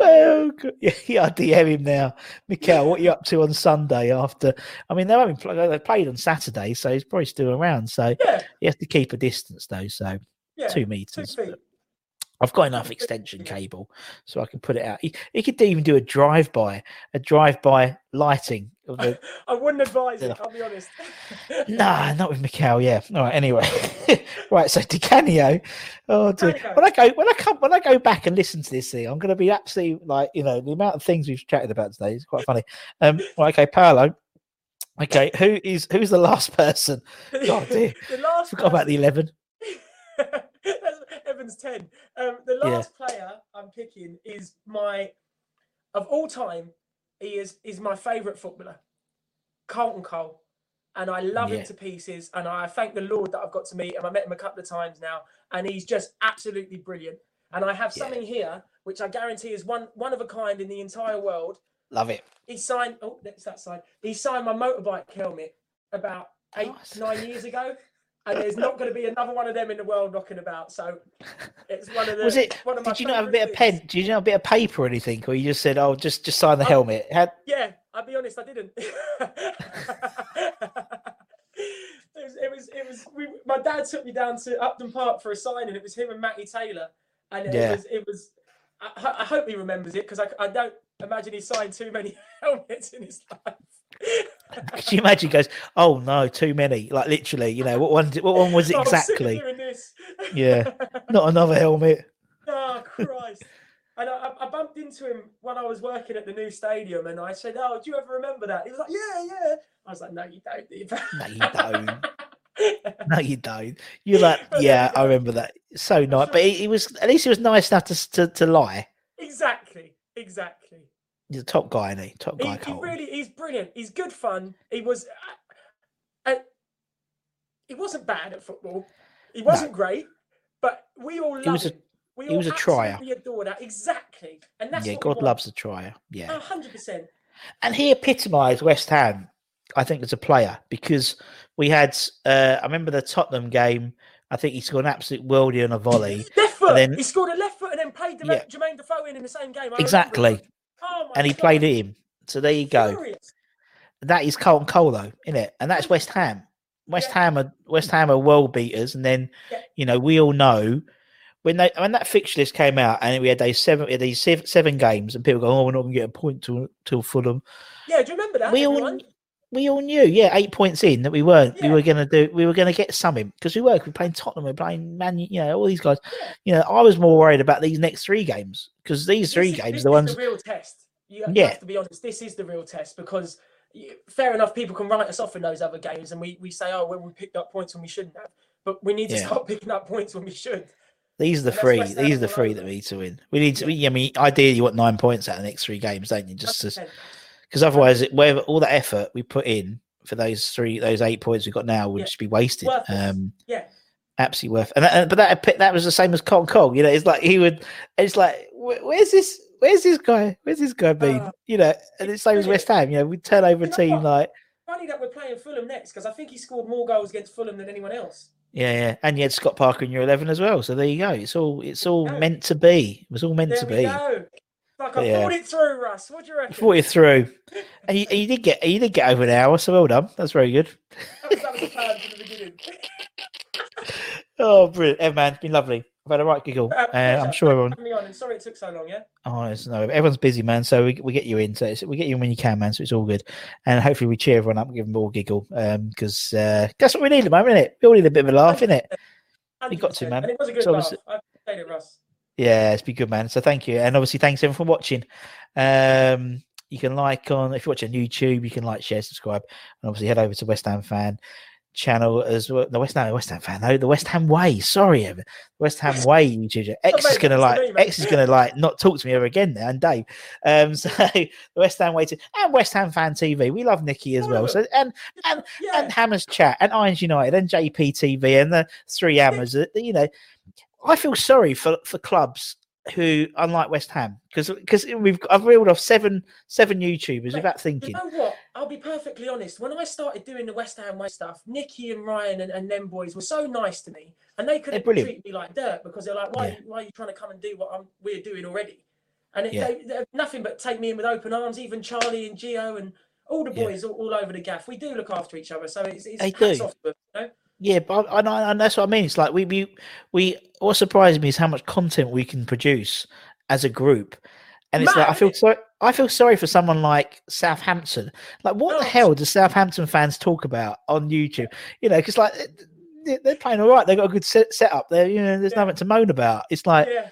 Oh, God. yeah, yeah, I'll DM him now. Mikhail, what are you up to on Sunday after? I mean, they're having they played on Saturday, so he's probably still around. So Yeah, he has to keep a distance though. So yeah. two Two meters. feet. I've got enough extension cable, so I can put it out. He, he could even do a drive-by, a drive-by lighting of the. I wouldn't advise it. I'll be honest. nah, not with Mikhail. Yeah. All right. Anyway, right. So Di Canio. Oh, dear. When I go when I come when I go back and listen to this thing, I'm going to be absolutely like you know the amount of things we've chatted about today is quite funny. Um. Right, okay, Paolo. Okay, who is who's the last person? Oh dear, the last forgot about the eleven. Evans 10. Um, the Yeah. last player I'm picking is my, of all time, he is is my favourite footballer, Carlton Cole. And I love Yeah. him to pieces. And I thank the Lord that I've got to meet him. I met him a couple of times now. And he's just absolutely brilliant. And I have Yeah. something here, which I guarantee is one, one of a kind in the entire world. Love it. He signed, oh, that's that side. He signed my motorbike helmet about eight, Nice. nine years ago. And there's not going to be another one of them in the world knocking about. So it's one of the. Was it? One of my Did you not have a bit of pen? Did you not have a bit of paper or anything, or you just said, "Oh, just just sign the Oh. helmet"? Had, Yeah, I'll be honest, I didn't. it was, it was, it was. We, my dad took me down to Upton Park for a sign, and It was him and Matty Taylor, and it Yeah. was, it was. I, I hope he remembers it because I, I don't imagine he signed too many helmets in his life. could you imagine? he Goes, "Oh no, too many!" Like literally, you know, what one? What one was it Oh, exactly? Yeah. Not another helmet. Oh Christ! And I, I- I bumped into him when I was working at the new stadium, and I said, "Oh, do you ever remember that?" He was like, "Yeah, yeah." I was like, "No, you don't." do you?" No, you don't. No, you don't. You're like, yeah, I remember that. So nice, but he, he was at least he was nice enough to to, to lie. exactly, exactly. He's a top guy, is he? Top guy, he Cole. really, he's brilliant. He's good fun. He was, uh, uh, he wasn't bad at football. He wasn't great, but we all He was loved him. We he all was a trier. absolutely adored that. Exactly, and that's yeah, God loves a trier. Yeah, hundred percent. and he epitomised West Ham, I think, as a player because we had. Uh, I remember the Tottenham game. I think he scored an absolute worldie on a volley. Left foot. then- he scored a left and then played Yeah. yeah. Jermaine Defoe in in the same game. I Exactly. Oh and he God. played him. So there you go. Furious. That is Carlton Cole, though, isn't it? And that's West Ham. West Yeah. Ham are West Ham are world beaters, and then Yeah. you know we all know when they when that fixture list came out, and we had these seven had these seven, games, and people go, "Oh, we're not going to get a point till till Fulham." Yeah, do you remember that? we all? We all knew, yeah, eight points in that we weren't. We were going to do. We were going to get something because we were. We were playing Tottenham. We were playing Man. You know, all these guys. Yeah. You know, I was more worried about these next three games because these This three is- games, this the is ones. the real test. You, you Yeah. have to be honest. This is the real test because fair enough, people can write us off in those other games, and we, we say, oh, well, we picked up points when we shouldn't have. But we need to Yeah. start picking up points when we should. These are the three. These are the three that we need to win. We need to. I mean, ideally, you want nine points out of the next three games, don't you? Just to 100%. Because otherwise, it, whatever all the effort we put in for those three, those eight points we've got now would Yeah. just be wasted. Um, Yeah. absolutely worth. And, that, but that that was the same as Kong Kong. You know, it's like he would. It's like where, where's this? Where's this guy? Where's this guy been? Uh, you know, and it's same as. West Ham. You know, we turn over a team what? like Funny that we're playing Fulham next because I think he scored more goals against Fulham than anyone else. yeah, yeah. And you had Scott Parker in your eleven as well. So there you go. It's all it's all meant to be. It was all meant There to be. go. Like I yeah. thought it through, Russ. What do you reckon? Thought you through, and you, did get you did get over an hour. So well done. That's very good. That was, that was the plan from the beginning. Oh, brilliant, Ev, man, it's been lovely. I've had a right giggle. Uh, Uh, I'm sure everyone. Me on, and sorry it took so long. Yeah. Oh, it's no, everyone's busy, man. So we, we get you in. So it's, we get you in when you can, man. So it's all good. And hopefully we cheer everyone up, and give them all a giggle, because uh, that's what we need at the moment, isn't it? We all need a bit of a laugh, innit? We got to, man. And it was a good So laugh. obviously- I played it, Russ. Yeah, it's been good, man. So thank you, and obviously thanks everyone for watching. Um, you can like on if you watch on YouTube, you can like, share, subscribe, and obviously head over to West Ham fan channel as well. The West Ham West Ham fan, no, the West Ham Way. Sorry, Evan. West Ham Way YouTube. X is gonna like. X is gonna like not talk to me ever again now, and Dave. Um, so the West Ham Way to, and West Ham fan TV. We love Nikki as well. So and and Yeah. and Hammers Chat and Irons United and JPTV and the three Hammers. You know, I feel sorry for for clubs who, unlike West Ham, because because we've I've reeled off seven seven YouTubers without You thinking. know what? I'll be perfectly honest. When I started doing the West Ham Way stuff, Nikki and Ryan and, and them boys were so nice to me, and they couldn't treat me like dirt because they're like, "Why, Yeah. why are you trying to come and do what I'm, we're doing already?" And it, Yeah. they, nothing but take me in with open arms. Even Charlie and Geo and all the Yeah. boys all, all over the gaff. We do look after each other, so it's, it's hats do. off to them, you know? Yeah, but I, I, and that's what I mean. It's like we we we. What surprised me is how much content we can produce as a group, and it's like I feel sorry. I feel sorry for someone like Southampton. Like, what Oh, the hell does Southampton fans talk about on YouTube? You know, because like they- they're playing all right. They've got a good set, setup. There, you know, there's Yeah. nothing to moan about. It's like Yeah.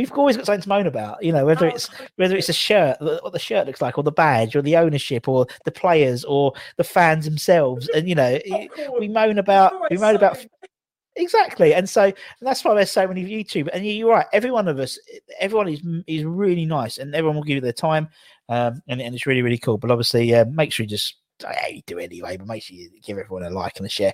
We've always got something to moan about. You know, whether Oh, it's whether it's a shirt, what the shirt looks like, or the badge, or the ownership, or the players, or the fans themselves, and you know, we moan about we moan about exactly, and so and that's why there's so many YouTube. And you- you're right, every one of us, everyone is is really nice, and everyone will give you their time, um, and, and it's really really cool. But obviously, uh, make sure you just you do anyway, but make sure you give everyone a like and a share.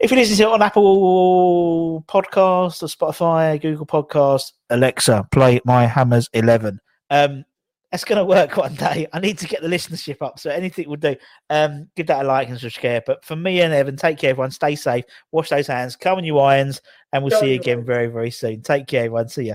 If you listen to it on Apple Podcast or Spotify, Google Podcast, Alexa, play My Hammers Eleven. Um, That's going to work one day. I need to get the listenership up, so anything will do. Um, give that a like and subscribe. But for me and Evan, take care, everyone. Stay safe. Wash those hands. Come on, you irons, and we'll Go see you you again very, very soon. Take care, everyone. See ya.